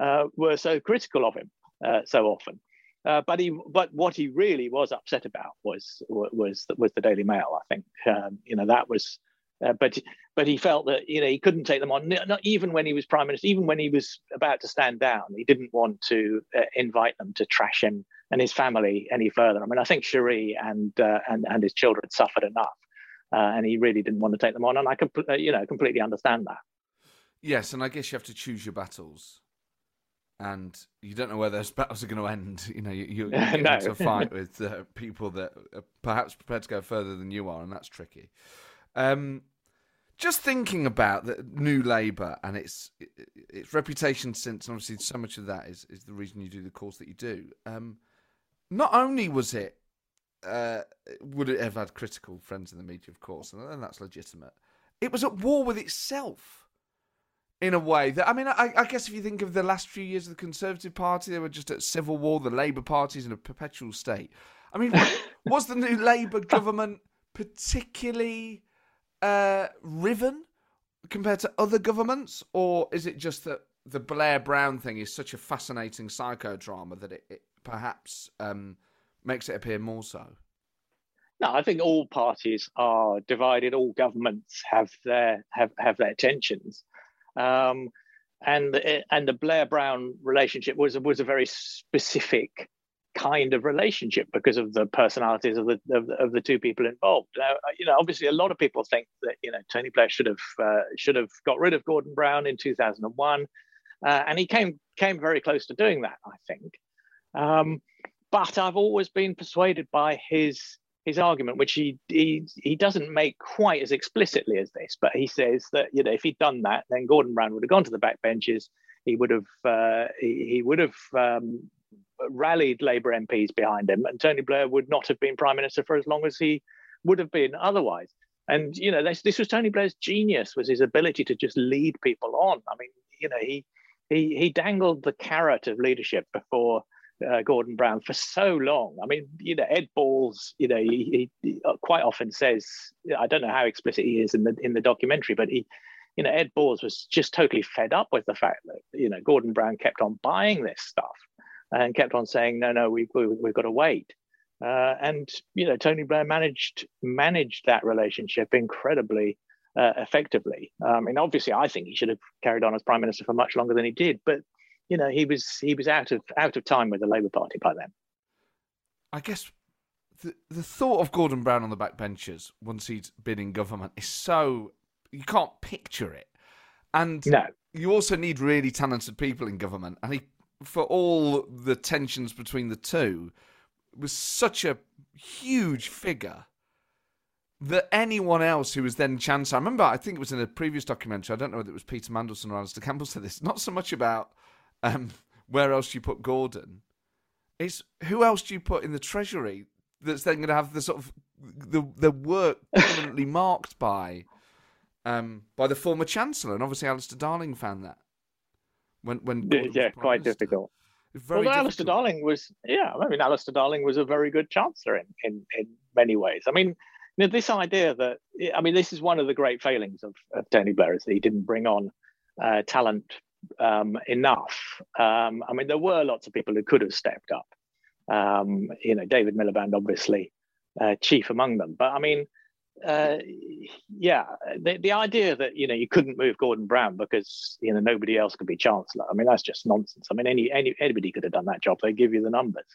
uh, were so critical of him uh, so often. Uh, but he, but what he really was upset about was was was the Daily Mail. I think um, you know that was uh, but but he felt that you know he couldn't take them on. Not even when he was prime minister, even when he was about to stand down, he didn't want to uh, invite them to trash him and his family any further. I mean, I think Cherie and uh, and and his children suffered enough, uh, and he really didn't want to take them on. And I can uh, you know completely understand that. Yes, and I guess you have to choose your battles. And you don't know where those battles are going to end. You know, you, are getting no. into a fight with uh, people that are perhaps prepared to go further than you are, and that's tricky. Um, just thinking about the new Labour and its its reputation since, and obviously so much of that is, is the reason you do the course that you do. Um, not only was it uh, would it have had critical friends in the media, of course, and that's legitimate. It was at war with itself in a way that I mean, I, I, guess if you think of the last few years of the Conservative Party, they were just at civil war. The Labour Party's in a perpetual state. I mean, was the new Labour government particularly uh, riven compared to other governments, or is it just that the Blair Brown thing is such a fascinating psychodrama that it, it perhaps um, makes it appear more so? No, I think all parties are divided. All governments have their have have their tensions, um, and and the Blair Brown relationship was was a very specific kind of relationship because of the personalities of the of of the two people involved. Now, uh, you know, obviously, a lot of people think that you know Tony Blair should have uh, should have got rid of Gordon Brown in 2001, uh, and he came came very close to doing that, I think. Um, but I've always been persuaded by his his argument, which he, he he doesn't make quite as explicitly as this, but he says that you know if he'd done that, then Gordon Brown would have gone to the backbenches. He would have uh, he, he, would have um, rallied Labour MPs behind him, and Tony Blair would not have been prime minister for as long as he would have been otherwise. And you know this this was Tony Blair's genius was his ability to just lead people on. I mean, you know he he he dangled the carrot of leadership before uh, Gordon Brown for so long. I mean, you know, Ed Balls, you know, he, he, quite often says, I don't know how explicit he is in the in the documentary, but he, you know, Ed Balls was just totally fed up with the fact that you know Gordon Brown kept on buying this stuff and kept on saying, no, no, we, we we've got to wait. Uh, and you know, Tony Blair managed managed that relationship incredibly uh, effectively. Um, and obviously, I think he should have carried on as prime minister for much longer than he did. But you know, he was he was out of out of time with the Labour Party by then. I guess the the thought of Gordon Brown on the backbenches once he'd been in government is so you can't picture it, and no. you also need really talented people in government. And he, for all the tensions between the two, was such a huge figure that anyone else who was then Chancellor, I remember, I think it was in a previous documentary, I don't know whether it was Peter Mandelson or Alastair Campbell said this, not so much about um, where else do you put Gordon? It's who else do you put in the Treasury that's then going to have the sort of the the work permanently marked by um, by the former Chancellor, and obviously Alistair Darling found that when when Gordon yeah, quite Minister. difficult. Very well, Alistair Darling was yeah, I mean Alistair Darling was a very good Chancellor in in, in many ways. I mean. You know, this idea that I mean, this is one of the great failings of, of Tony Blair is that he didn't bring on uh, talent um, enough. Um, I mean, there were lots of people who could have stepped up. Um, you know, David Miliband, obviously, uh, chief among them. But I mean, uh, yeah, the, the idea that you know you couldn't move Gordon Brown because you know nobody else could be chancellor. I mean, that's just nonsense. I mean, any, any anybody could have done that job. They give you the numbers.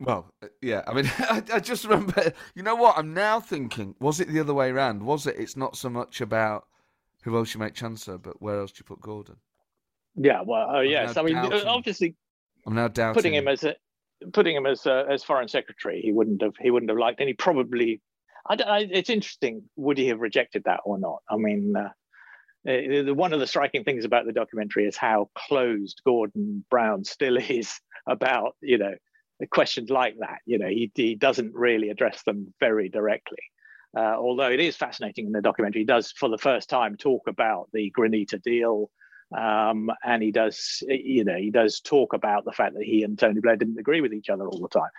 Well, uh, yeah. I mean, I, I, just remember. You know what? I'm now thinking: was it the other way around? Was it? It's not so much about who else you make chancellor, but where else do you put Gordon? Yeah, well, oh yes. I mean, doubting. obviously, I'm now doubting putting him as a putting him as a, as foreign secretary. He wouldn't have he wouldn't have liked, and he probably. I, I, it's interesting. Would he have rejected that or not? I mean, uh, uh, one of the striking things about the documentary is how closed Gordon Brown still is about you know questions like that. You know, he he doesn't really address them very directly. Uh, although it is fascinating in the documentary, he does for the first time talk about the Granita deal, um, and he does, you know, he does talk about the fact that he and Tony Blair didn't agree with each other all the time,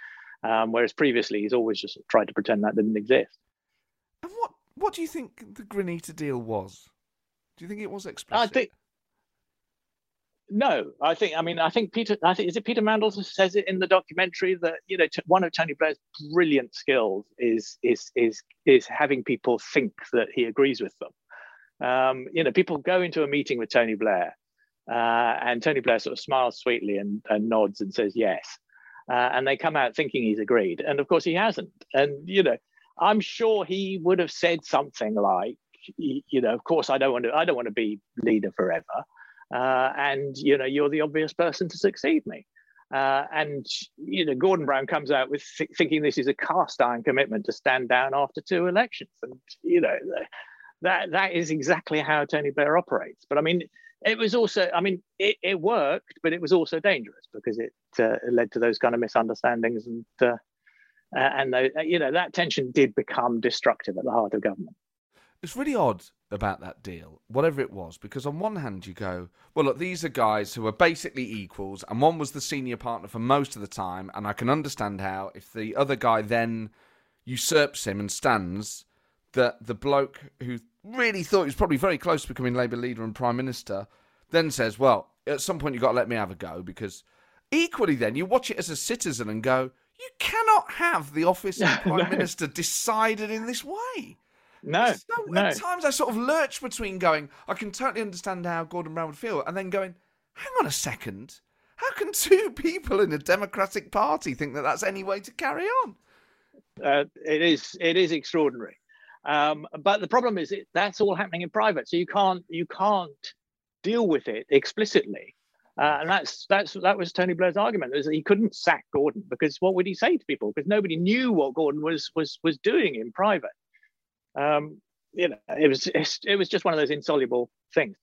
um, whereas previously he's always just tried to pretend that didn't exist. And what what do you think the Granita deal was? Do you think it was explicit? I think no, I think I mean I think Peter I think is it Peter Mandelson says it in the documentary that you know t- one of Tony Blair's brilliant skills is is is is having people think that he agrees with them. Um, you know, people go into a meeting with Tony Blair, uh, and Tony Blair sort of smiles sweetly and, and nods and says yes, uh, and they come out thinking he's agreed, and of course he hasn't. And you know, I'm sure he would have said something like, you know, of course I don't want to I don't want to be leader forever uh, and you know you're the obvious person to succeed me. Uh, and you know Gordon Brown comes out with th- thinking this is a cast iron commitment to stand down after two elections, and you know that that is exactly how Tony Blair operates. But I mean, it was also, I mean, it, it worked, but it was also dangerous because it, uh, it led to those kind of misunderstandings and. Uh, and the, you know that tension did become destructive at the heart of government. It's really odd about that deal, whatever it was, because on one hand you go, well, look, these are guys who are basically equals, and one was the senior partner for most of the time, and I can understand how if the other guy then usurps him and stands, that the bloke who really thought he was probably very close to becoming Labour leader and prime minister then says, well, at some point you've got to let me have a go, because equally then you watch it as a citizen and go, you cannot have the office of prime minister decided in this way. No, so, no. At times I sort of lurch between going, I can totally understand how Gordon Brown would feel, and then going, hang on a second. How can two people in a Democratic Party think that that's any way to carry on? Uh, it is it is extraordinary, um, but the problem is it, that's all happening in private, so you can't you can't deal with it explicitly. Uh, and that's that's that was Tony Blair's argument is that he couldn't sack Gordon because what would he say to people? Because nobody knew what Gordon was was was doing in private. Um, you know, it was it was just one of those insoluble things.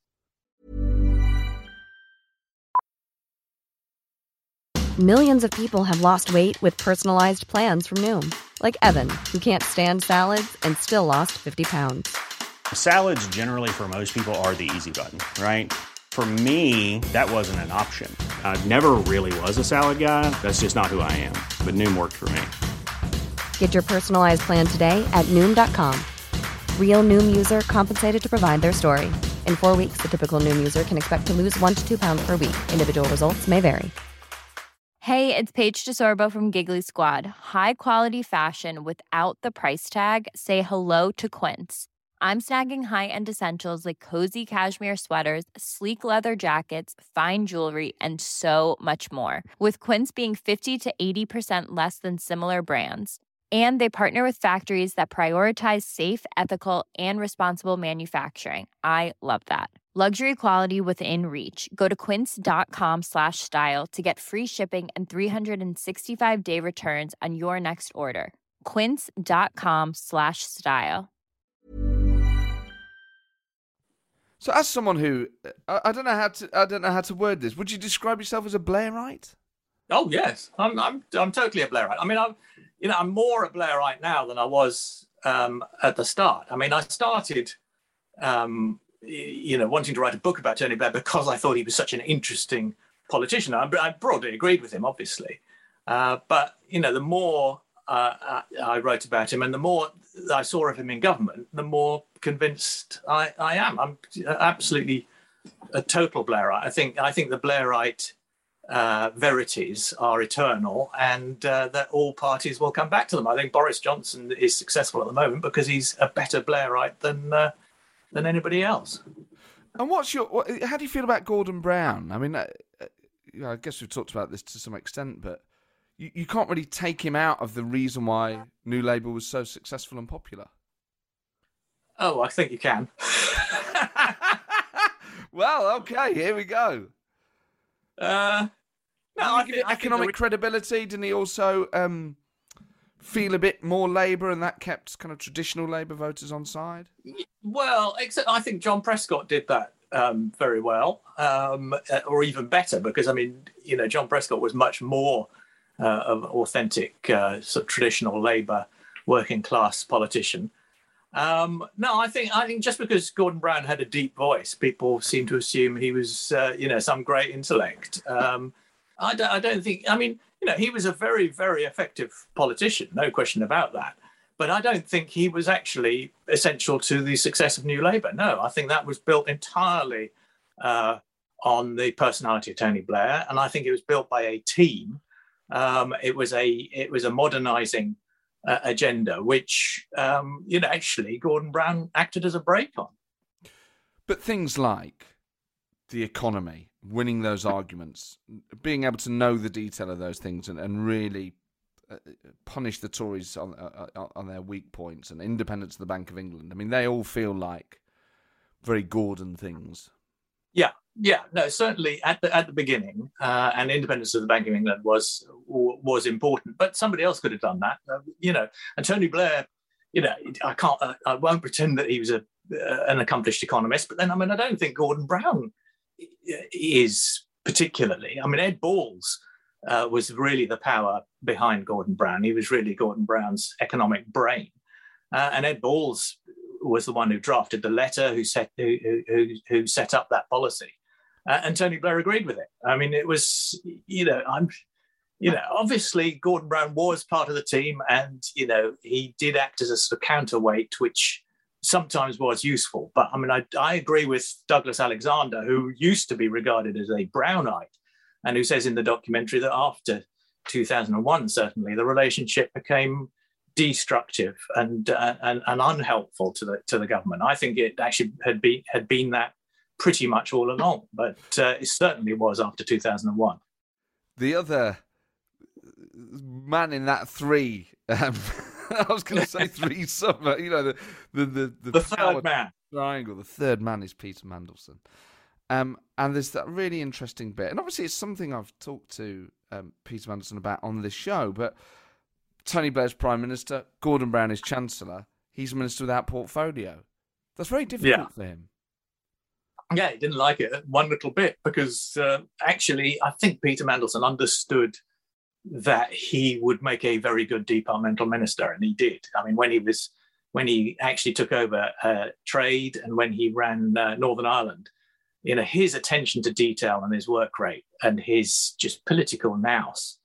Millions of people have lost weight with personalized plans from Noom, like Evan, who can't stand salads and still lost fifty pounds. Salads, generally, for most people, are the easy button, right? For me, that wasn't an option. I never really was a salad guy. That's just not who I am. But Noom worked for me. Get your personalized plan today at Noom.com. Real Noom user compensated to provide their story. In four weeks, the typical Noom user can expect to lose one to two pounds per week. Individual results may vary. Hey, it's Paige DeSorbo from Giggly Squad. High quality fashion without the price tag? Say hello to Quince. I'm snagging high end essentials like cozy cashmere sweaters, sleek leather jackets, fine jewelry, and so much more. With Quince being 50 to 80% less than similar brands. And they partner with factories that prioritize safe, ethical, and responsible manufacturing. I love that. Luxury quality within reach. Go to quince.com slash style to get free shipping and 365 day returns on your next order. Quince.com slash style. So, as someone who uh, I, I don't know how to I don't know how to word this, would you describe yourself as a Blairite? Oh yes, I'm I'm I'm totally a Blairite. I mean, I'm you know I'm more a Blairite now than I was um, at the start. I mean, I started um, you know wanting to write a book about Tony Blair because I thought he was such an interesting politician. I, I broadly agreed with him, obviously, uh, but you know the more uh, I wrote about him, and the more I saw of him in government, the more convinced I, I am. I'm absolutely a total Blairite. I think I think the Blairite uh, verities are eternal, and uh, that all parties will come back to them. I think Boris Johnson is successful at the moment because he's a better Blairite than uh, than anybody else. And what's your? How do you feel about Gordon Brown? I mean, uh, uh, I guess we've talked about this to some extent, but you, you can't really take him out of the reason why New Labour was so successful and popular. Oh, I think you can. well, okay, here we go. Uh, no, think, economic credibility. Didn't he also um, feel a bit more Labour, and that kept kind of traditional Labour voters on side? Well, except I think John Prescott did that um, very well, um, or even better, because I mean, you know, John Prescott was much more uh, of authentic uh, sort of traditional Labour working class politician. Um, no, I think I think just because Gordon Brown had a deep voice, people seem to assume he was, uh, you know, some great intellect. Um, I, don't, I don't think. I mean, you know, he was a very, very effective politician, no question about that. But I don't think he was actually essential to the success of New Labour. No, I think that was built entirely uh, on the personality of Tony Blair, and I think it was built by a team um, it was a it was a modernising uh, agenda, which um, you know actually Gordon Brown acted as a brake on. But things like the economy, winning those arguments, being able to know the detail of those things, and, and really uh, punish the Tories on uh, uh on their weak points, and independence of the Bank of England. I mean, they all feel like very Gordon things. Yeah, yeah, no, certainly at the at the beginning, uh, and independence of the Bank of England was was important, but somebody else could have done that, uh, you know. And Tony Blair, you know, I can't, uh, I won't pretend that he was a uh, an accomplished economist, but then I mean, I don't think Gordon Brown is particularly. I mean, Ed Balls uh, was really the power behind Gordon Brown. He was really Gordon Brown's economic brain, uh, and Ed Balls was the one who drafted the letter, who set who, who, who set up that policy uh, and Tony Blair agreed with it. I mean, it was, you know, I'm, you know, obviously Gordon Brown was part of the team, and you know, he did act as a sort of counterweight, which sometimes was useful. But I mean, I, I agree with Douglas Alexander, who used to be regarded as a Brownite, and who says in the documentary that after 2001, certainly the relationship became destructive and, uh, and and unhelpful to the to the government. I think it actually had been had been that pretty much all along, but uh, it certainly was after 2001. the other man in that three. Um, I was going to say three summer. You know the the the, the, the third man triangle. The third man is Peter Mandelson. Um, and there's that really interesting bit, and obviously it's something I've talked to um, Peter Mandelson about on this show. But Tony Blair's prime minister, Gordon Brown is chancellor. He's a minister without portfolio. That's very difficult yeah. for him. Yeah, he didn't like it one little bit because uh, actually, I think Peter Mandelson understood that he would make a very good departmental minister, and he did. I mean, when he was when he actually took over uh, trade and when he ran uh, Northern Ireland, you know, his attention to detail and his work rate and his just political nous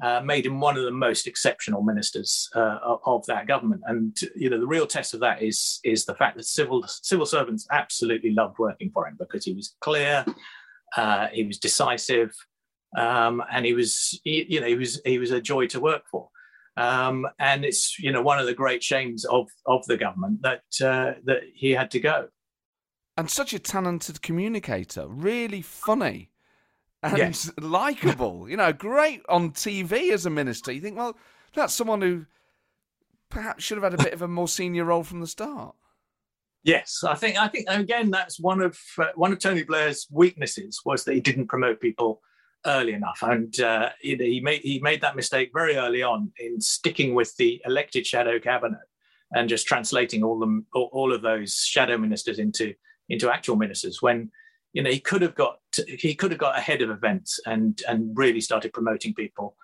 uh, made him one of the most exceptional ministers uh, of that government. And you know, the real test of that is is the fact that civil civil servants absolutely loved working for him because he was clear, uh, he was decisive, um, and he was he, you know he was he was a joy to work for. Um, and it's you know one of the great shames of of the government that uh, that he had to go. And such a talented communicator, really funny and yes. likable. You know, great on TV as a minister. You think, well, that's someone who perhaps should have had a bit of a more senior role from the start. Yes, I think I think again that's one of uh, one of Tony Blair's weaknesses was that he didn't promote people early enough, and uh, he, he made he made that mistake very early on in sticking with the elected shadow cabinet and just translating all them all of those shadow ministers into into actual ministers when you know he could have got he could have got ahead of events and and really started promoting people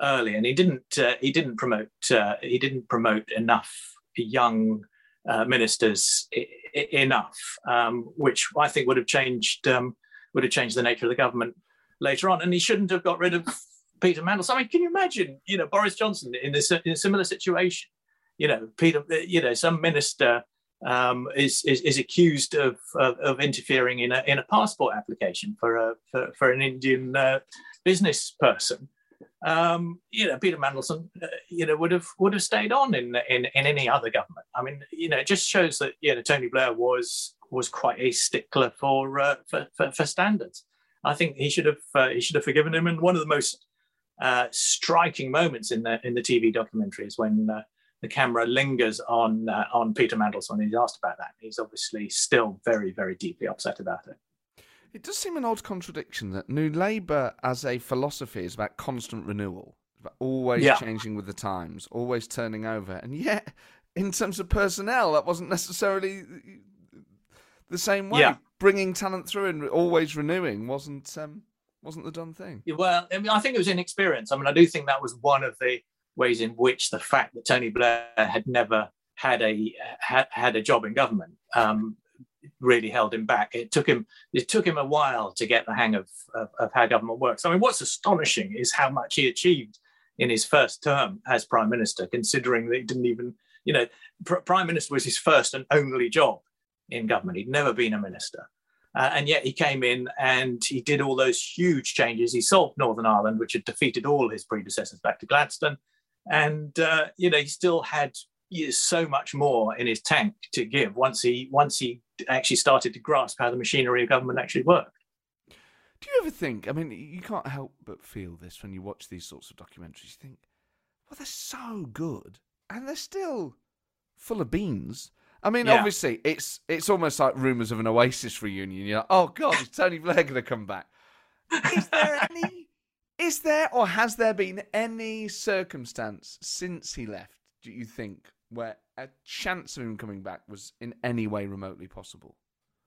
early. And he didn't uh, he didn't promote uh, he didn't promote enough young uh, ministers I- I- enough um, which I think would have changed um, would have changed the nature of the government later on. And he shouldn't have got rid of Peter Mandelson I mean can you imagine you know Boris Johnson in this in a similar situation? You know Peter you know some minister um, is, is, is accused of, of, of interfering in a in a passport application for a for, for an Indian uh, business person. Um, you know, Peter Mandelson, uh, you know, would have would have stayed on in, in in any other government. I mean, you know, it just shows that you know Tony Blair was was quite a stickler for uh, for, for, for standards. I think he should have uh, he should have forgiven him. And one of the most uh, striking moments in the in the TV documentary is when uh, the camera lingers on uh, on Peter Mandelson. He's asked about that. He's obviously still very, very deeply upset about it. It does seem an odd contradiction that New Labour, as a philosophy, is about constant renewal, about always yeah. changing with the times, always turning over, and yet, in terms of personnel, that wasn't necessarily the same way. Yeah. Bringing talent through and always renewing wasn't um, wasn't the done thing. Well, I mean, I think it was inexperience. I mean, I do think that was one of the ways in which the fact that Tony Blair had never had a had, had a job in government um, really held him back. It took him it took him a while to get the hang of, of, of how government works. I mean, what's astonishing is how much he achieved in his first term as prime minister, considering that he didn't even you know pr- prime minister was his first and only job in government. He'd never been a minister. Uh, and yet he came in and he did all those huge changes. He solved Northern Ireland, which had defeated all his predecessors back to Gladstone and uh, you know he still had you know, so much more in his tank to give once he once he actually started to grasp how the machinery of government actually worked. Do you ever think? I mean, you can't help but feel this when you watch these sorts of documentaries. You think, well, they're so good, and they're still full of beans. I mean, yeah. obviously, it's it's almost like rumours of an Oasis reunion. You're like, oh God, is Tony Blair going to come back? Is there any is there or has there been any circumstance since he left, do you think, where a chance of him coming back was in any way remotely possible?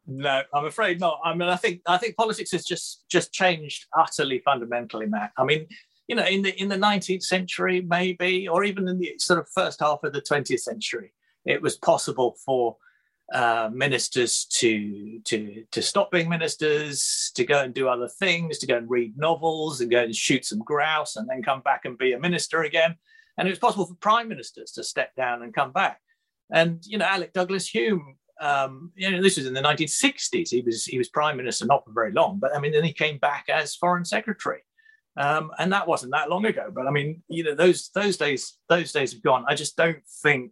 No, I'm afraid not. I mean, I think I think politics has just just changed utterly fundamentally, Matt. I mean, you know, in the in the 19th century, maybe, or even in the sort of first half of the 20th century, it was possible for uh, ministers to to to stop being ministers, to go and do other things, to go and read novels, and go and shoot some grouse, and then come back and be a minister again. And it was possible for prime ministers to step down and come back. And you know, Alec Douglas Home, um, you know, this was in the 1960s. He was he was prime minister not for very long, but I mean, then he came back as foreign secretary. Um, and that wasn't that long ago. But I mean, you know, those those days those days have gone. I just don't think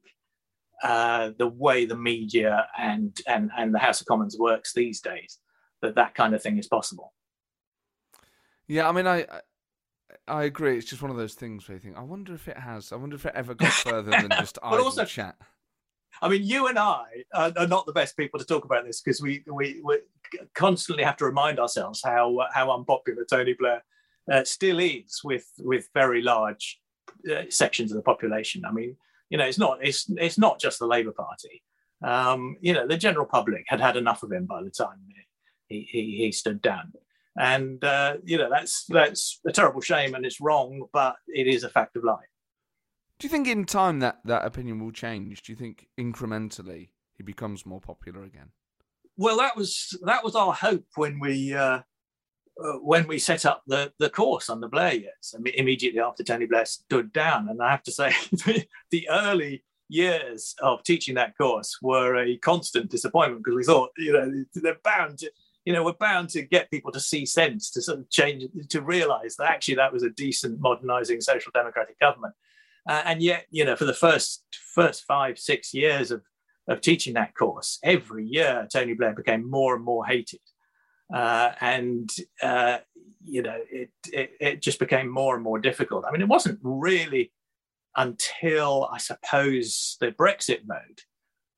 uh, the way the media and, and, and the House of Commons works these days, that that kind of thing is possible. Yeah, I mean, I, I I agree. It's just one of those things where you think, I wonder if it has. I wonder if it ever got further than just idle also, chat. I mean, you and I are, are not the best people to talk about this because we, we we constantly have to remind ourselves how how unpopular Tony Blair uh, still is with with very large uh, sections of the population. I mean, you know, it's not it's it's not just the Labour Party. Um, you know, the general public had had enough of him by the time he he, he stood down, and uh, you know that's that's a terrible shame and it's wrong, but it is a fact of life. Do you think in time that that opinion will change? Do you think incrementally he becomes more popular again? Well, that was that was our hope when we uh, uh, when we set up the the course under Blair years. I mean, immediately after Tony Blair stood down, and I have to say, the, the early years of teaching that course were a constant disappointment because we thought, you know, they're bound to, you know, we're bound to get people to see sense, to sort of change, to realise that actually that was a decent, modernising social democratic government. Uh, and yet, you know, for the first first five six years of of teaching that course, every year Tony Blair became more and more hated, uh, and uh, you know, it, it it just became more and more difficult. I mean, it wasn't really until I suppose the Brexit mode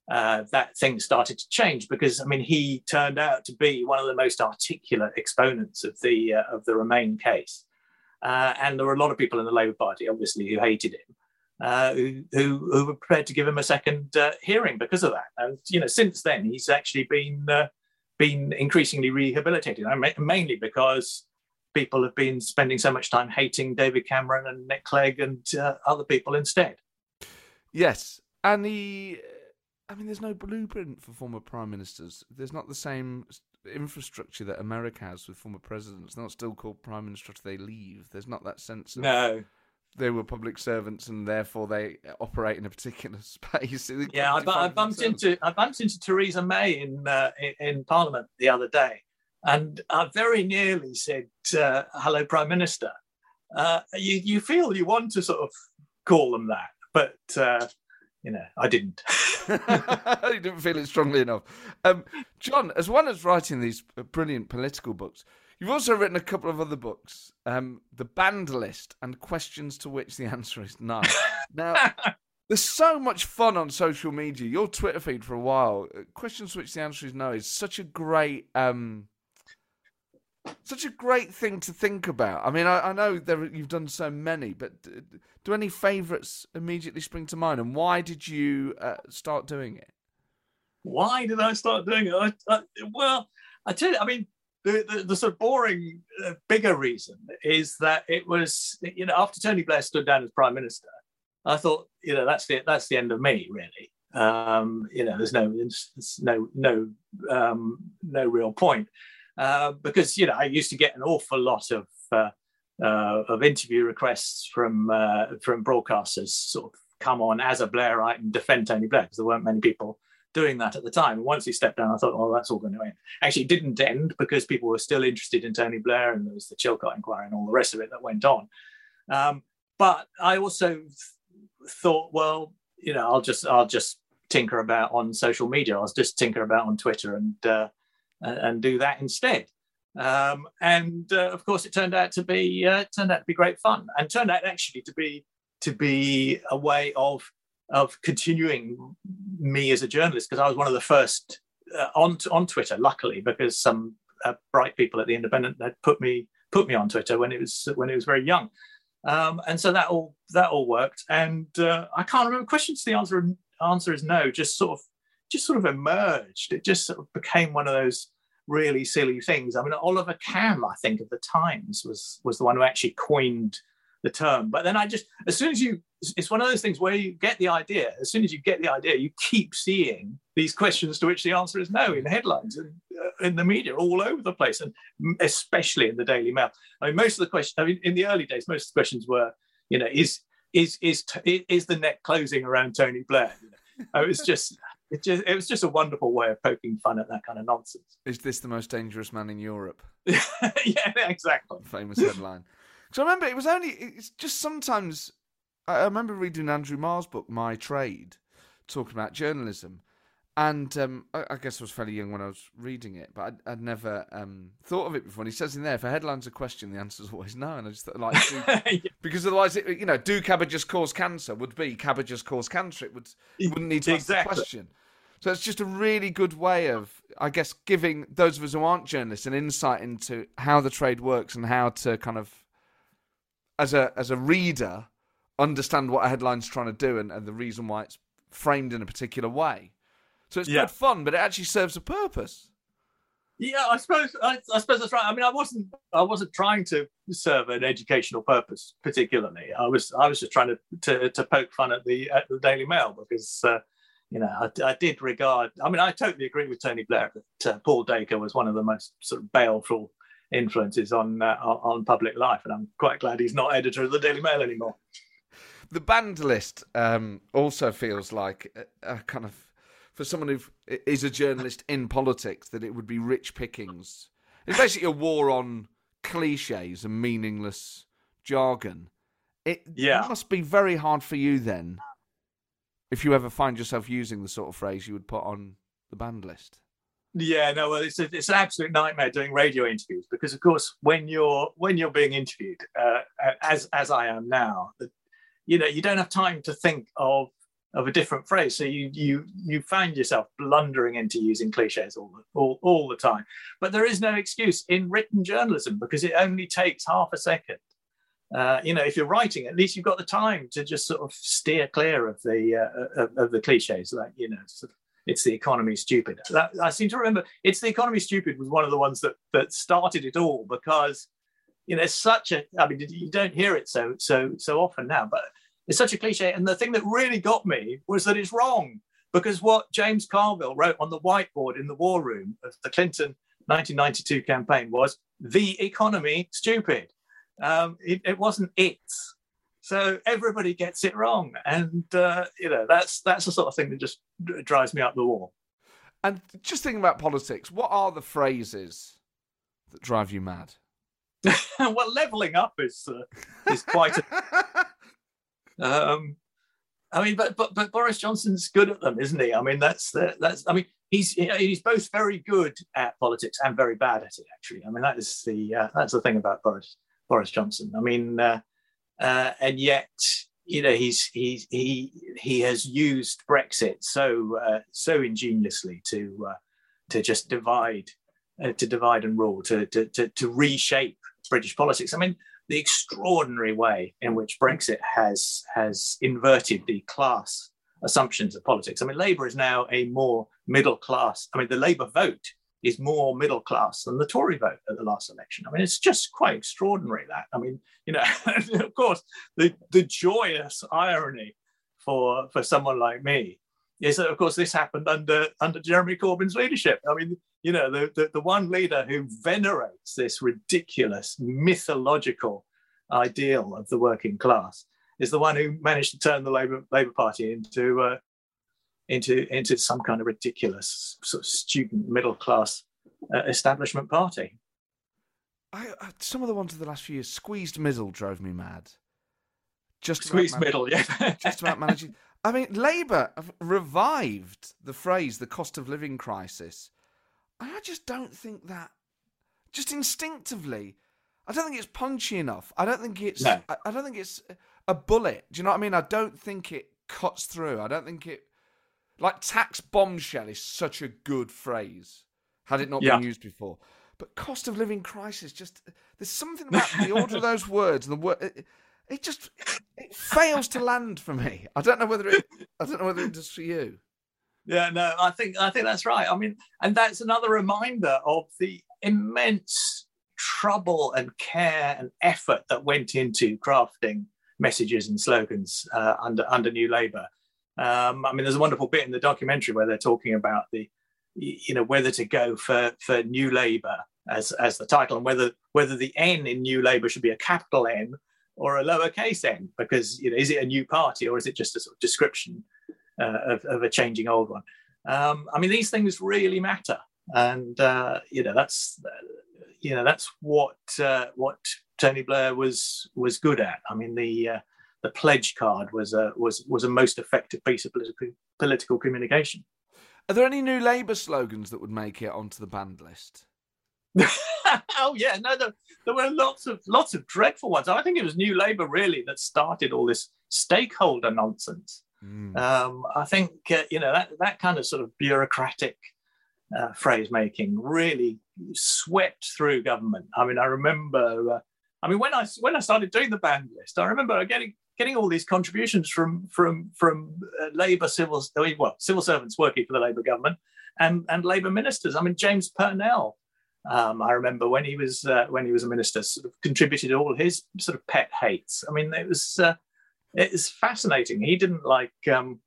uh, that things started to change because I mean he turned out to be one of the most articulate exponents of the uh, of the Remain case, uh, and there were a lot of people in the Labour Party obviously who hated him, uh, who, who, who were prepared to give him a second uh, hearing because of that. And you know since then he's actually been uh, been increasingly rehabilitated, mainly because people have been spending so much time hating David Cameron and Nick Clegg and uh, other people instead. Yes, and he. I mean, there's no blueprint for former prime ministers. There's not the same infrastructure that America has with former presidents. They're not still called prime minister after they leave. There's not that sense of no. They were public servants, and therefore they operate in a particular space. Yeah, I, I, bumped into I bumped into Theresa May in, uh, in Parliament the other day, and I very nearly said, uh, "Hello, Prime Minister." Uh, you you feel you want to sort of call them that, but uh, you know, I didn't. you didn't feel it strongly enough. Um, John, as well as writing these brilliant political books, you've also written a couple of other books, um, "The Banned List" and "Questions to Which the Answer Is No." now. There's so much fun on social media. Your Twitter feed for a while, uh, questions to which the answer is no, is such a great um, such a great thing to think about. I mean, I, I know there, you've done so many, but do any favourites immediately spring to mind? And why did you uh, start doing it? Why did I start doing it? I, I, well, I tell you, I mean, the, the, the sort of boring, uh, bigger reason is that it was, you know, after Tony Blair stood down as prime minister, I thought, you know, that's the that's the end of me, really. Um, you know, there's no, there's no, no, um, no real point. Uh, because you know I used to get an awful lot of uh, uh, of interview requests from uh, from broadcasters, sort of come on as a Blairite and defend Tony Blair because there weren't many people doing that at the time. And once he stepped down, I thought, oh, that's all going to end. Actually, it didn't end because people were still interested in Tony Blair, and there was the Chilcot inquiry and all the rest of it that went on. Um, but I also thought, well, you know, I'll just I'll just tinker about on social media. I'll just tinker about on Twitter and uh, and do that instead. Um, and uh, of course, it turned out to be uh, turned out to be great fun, and turned out actually to be to be a way of of continuing me as a journalist because I was one of the first uh, on on Twitter. Luckily, because some uh, bright people at the Independent had put me put me on Twitter when it was when it was very young, um, and so that all that all worked. And uh, I can't remember questions. The answer answer is no. Just sort of just sort of emerged. It just sort of became one of those really silly things. I mean, Oliver Kamm, I think, of the Times was was the one who actually coined the term. But then I just, as soon as you, it's one of those things where you get the idea. As soon as you get the idea, you keep seeing these questions to which the answer is no in headlines and uh, in the media all over the place, and especially in the Daily Mail. I mean, most of the questions. I mean, in the early days, most of the questions were, you know, is is is is the net closing around Tony Blair? You know, it was just it just it was just a wonderful way of poking fun at that kind of nonsense. Is this the most dangerous man in Europe? yeah, exactly. Famous headline. So I remember it was only it's just sometimes I remember reading Andrew Marr's book My Trade, talking about journalism, And um, I, I, guess I was fairly young when I was reading it, but I'd, I'd never um, thought of it before. And he says in there, if a headline's a question, the answer's always no. And I just thought, like, do, because otherwise, it, you know, do cabbages cause cancer? Would be cabbages cause cancer. It would it wouldn't need to exactly. ask the question. So it's just a really good way of, I guess, giving those of us who aren't journalists an insight into how the trade works and how to kind of, as a as a reader, understand what a headline's trying to do and, and the reason why it's framed in a particular way. So it's yeah. good fun, but it actually serves a purpose. Yeah, I suppose I, I, suppose that's right. I mean, I wasn't I wasn't trying to serve an educational purpose particularly. I was I was just trying to to, to poke fun at the at the Daily Mail because uh, you know, I, I, did regard. I mean, I totally agree with Tony Blair that uh, Paul Dacre was one of the most sort of baleful influences on uh, on public life, and I'm quite glad he's not editor of the Daily Mail anymore. The banned list um, also feels like a, a, kind of for someone who is a journalist in politics that it would be rich pickings. It's basically a war on cliches and meaningless jargon. It yeah. must be very hard for you then if you ever find yourself using the sort of phrase you would put on the banned list. Yeah, no, well, it's a, it's an absolute nightmare doing radio interviews because, of course, when you're when you're being interviewed, uh, as as I am now, you know, you don't have time to think of of a different phrase, so you you you find yourself blundering into using cliches all all all the time. But there is no excuse in written journalism because it only takes half a second uh, you know, if you're writing, at least you've got the time to just sort of steer clear of the uh, of, of, the cliches, like you know, sort of, it's the economy stupid. That, I seem to remember it's the economy stupid was one of the ones that that started it all because you know it's such a. I mean, you don't hear it so so so often now, but it's such a cliche. And the thing that really got me was that it's wrong because what James Carville wrote on the whiteboard in the war room of the Clinton 1992 campaign was the economy stupid um, it, it, wasn't it. So everybody gets it wrong, and uh, you know that's that's the sort of thing that just drives me up the wall. And just thinking about politics, what are the phrases that drive you mad? well, leveling up is uh, is quite. A, um, I mean, but but but Boris Johnson's good at them, isn't he? I mean, that's the, that's. I mean, he's he's both very good at politics and very bad at it. Actually, I mean, that is the uh, that's the thing about Boris. Boris Johnson. I mean, uh, uh, and yet you know he's he's he he has used Brexit so uh, so ingeniously to uh, to just divide uh, to divide and rule to, to to to reshape British politics. I mean, the extraordinary way in which Brexit has has inverted the class assumptions of politics. I mean, Labour is now a more middle class. I mean, the Labour vote is more middle class than the Tory vote at the last election. I mean, it's just quite extraordinary that. I mean, you know, of course, the, the joyous irony for for someone like me is that, of course, this happened under under Jeremy Corbyn's leadership. I mean, you know, the, the, the one leader who venerates this ridiculous mythological ideal of the working class is the one who managed to turn the Labour Labour Party into uh, into into some kind of ridiculous sort of student middle class uh, establishment party. I, uh, some of the ones of the last few years, squeezed middle drove me mad. Just squeezed middle, yeah. just about managing. I mean, Labour have revived the phrase "the cost of living crisis," and I just don't think that. Just instinctively, I don't think it's punchy enough. I don't think it's. No. I, I don't think it's a bullet. Do you know what I mean? I don't think it cuts through. I don't think it like tax bombshell is such a good phrase, had it not yeah. been used before. But cost of living crisis, just there's something about the order of those words and the word. It, it just it fails to land for me. I don't know whether it. I don't know whether it does for you. Yeah, no, I think I think that's right. I mean, and that's another reminder of the immense trouble and care and effort that went into crafting messages and slogans uh, under under New Labour. Um, I mean, there's a wonderful bit in the documentary where they're talking about the, you know, whether to go for for New Labour as as the title, and whether whether the N in New Labour should be a capital N or a lowercase n, because you know, is it a new party or is it just a sort of description uh, of, of a changing old one? Um, I mean, these things really matter, and uh, you know, that's you know, that's what uh, what Tony Blair was was good at. I mean, the uh, the pledge card was a was was a most effective piece of political political communication. Are there any new Labour slogans that would make it onto the banned list? oh yeah, no, there, there, were lots of lots of dreadful ones. I think it was New Labour really that started all this stakeholder nonsense. Mm. Um, I think uh, you know that that kind of sort of bureaucratic uh, phrase making really swept through government. I mean, I remember. Uh, I mean, when I when I started doing the banned list, I remember getting getting all these contributions from from from uh, Labour civil well civil servants working for the Labour government and and Labour ministers. I mean, James Purnell. Um, I remember when he was uh, when he was a minister, sort of contributed all his sort of pet hates. I mean, it was uh, it's fascinating. He didn't like um,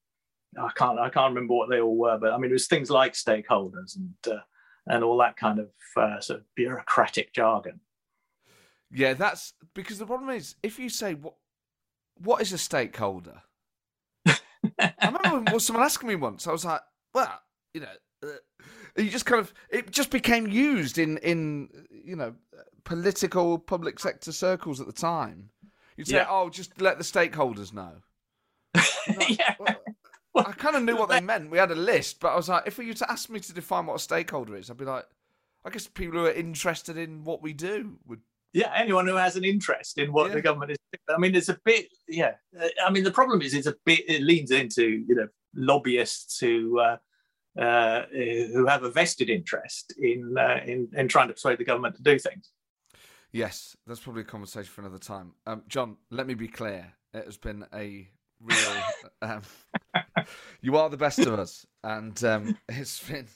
I can't I can't remember what they all were, but I mean it was things like stakeholders and uh, and all that kind of uh, sort of bureaucratic jargon. Yeah, that's because the problem is if you say what what is a stakeholder. I remember when someone asking me once. I was like, well, you know, uh, you just kind of it just became used in in you know political public sector circles at the time. You'd say, yeah. "Oh, just let the stakeholders know." Like, yeah. Well, I kind of knew what they meant. We had a list, but I was like, if you to ask me to define what a stakeholder is, I'd be like, I guess people who are interested in what we do would. Yeah, anyone who has an interest in what yeah. the government is. I mean, it's a bit. Yeah, I mean, the problem is it's a bit. It leans into you know lobbyists who. Uh, uh, who have a vested interest in, uh, in in trying to persuade the government to do things. Yes, that's probably a conversation for another time. Um, John, let me be clear. It has been a real. um, you are the best of us, and um, it's been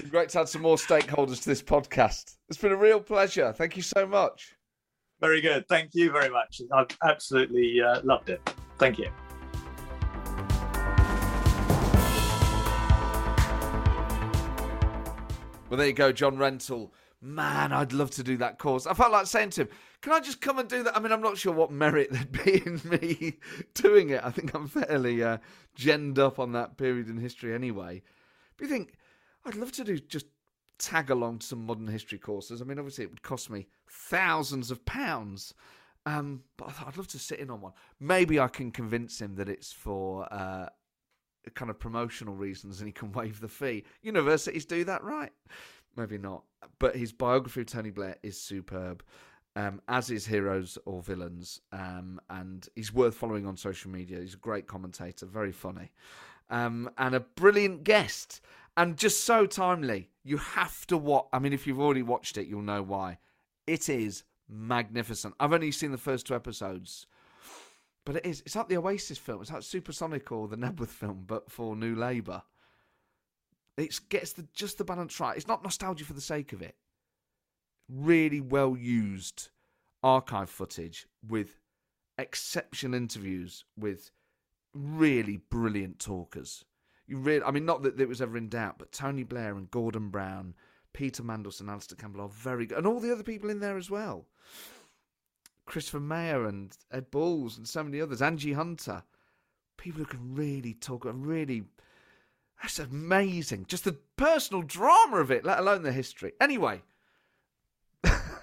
great to add some more stakeholders to this podcast. It's been a real pleasure. Thank you so much. Very good. Thank you very much. I've absolutely uh, loved it. Thank you. Well, there you go, John Rentoul man, I'd love to do that course. I felt like saying to him, can I just come and do that? I mean, I'm not sure what merit there'd be in me doing it. I think I'm fairly uh, genned up on that period in history anyway. But you think, I'd love to do just tag along to some modern history courses. I mean, obviously, it would cost me thousands of pounds. Um, but I thought I'd love to sit in on one. Maybe I can convince him that it's for uh, kind of promotional reasons and he can waive the fee. Universities do that, right? maybe not. But his biography of Tony Blair is superb, um, as is Heroes or Villains. Um, and he's worth following on social media. He's a great commentator, very funny, um, and a brilliant guest, and just so timely. You have to watch. I mean, if you've already watched it, you'll know why. It is magnificent. I've only seen the first two episodes. But it is. It's like the Oasis film. It's like Supersonic or the Knebworth film, but for New Labour. It gets the just the balance right. It's not nostalgia for the sake of it. Really well used archive footage with exceptional interviews with really brilliant talkers. You really, I mean, not that it was ever in doubt, but Tony Blair and Gordon Brown, Peter Mandelson, Alastair Campbell are very good, and all the other people in there as well. Christopher Meyer and Ed Balls and so many others, Anji Hunter, people who can really talk, and really that's amazing. Just the personal drama of it, let alone the history. Anyway,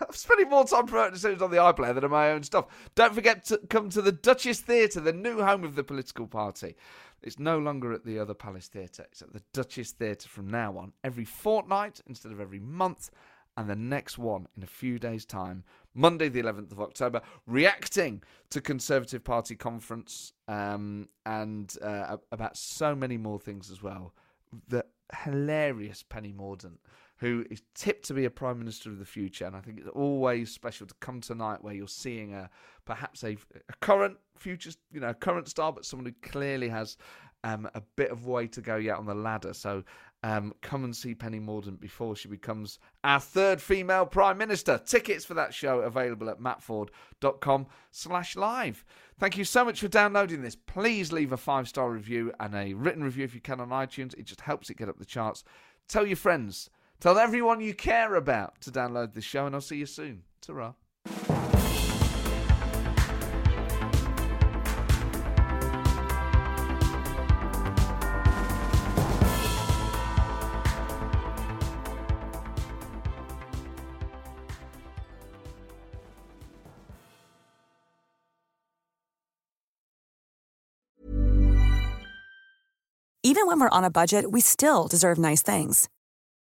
I'm spending more time promoting on the iPlayer than on my own stuff. Don't forget to come to the Duchess Theatre, the new home of the political party. It's no longer at the other Palace Theatre. It's at the Duchess Theatre from now on, every fortnight instead of every month, and the next one in a few days' time, Monday, the 11th of October, reacting to Conservative Party conference um, and uh, about so many more things as well. The hilarious Penny Mordaunt, who is tipped to be a Prime Minister of the future. And I think it's always special to come tonight where you're seeing a perhaps a, a current future, you know, current star, but someone who clearly has um, a bit of way to go yet on the ladder. So um, come and see Penny Mordaunt before she becomes our third female Prime Minister. Tickets for that show available at mattforde.com slash live. Thank you so much for downloading this. Please leave a five-star review and a written review if you can on iTunes. It just helps it get up the charts. Tell your friends. Tell everyone you care about to download this show, and I'll see you soon. Ta Even when we're on a budget, we still deserve nice things.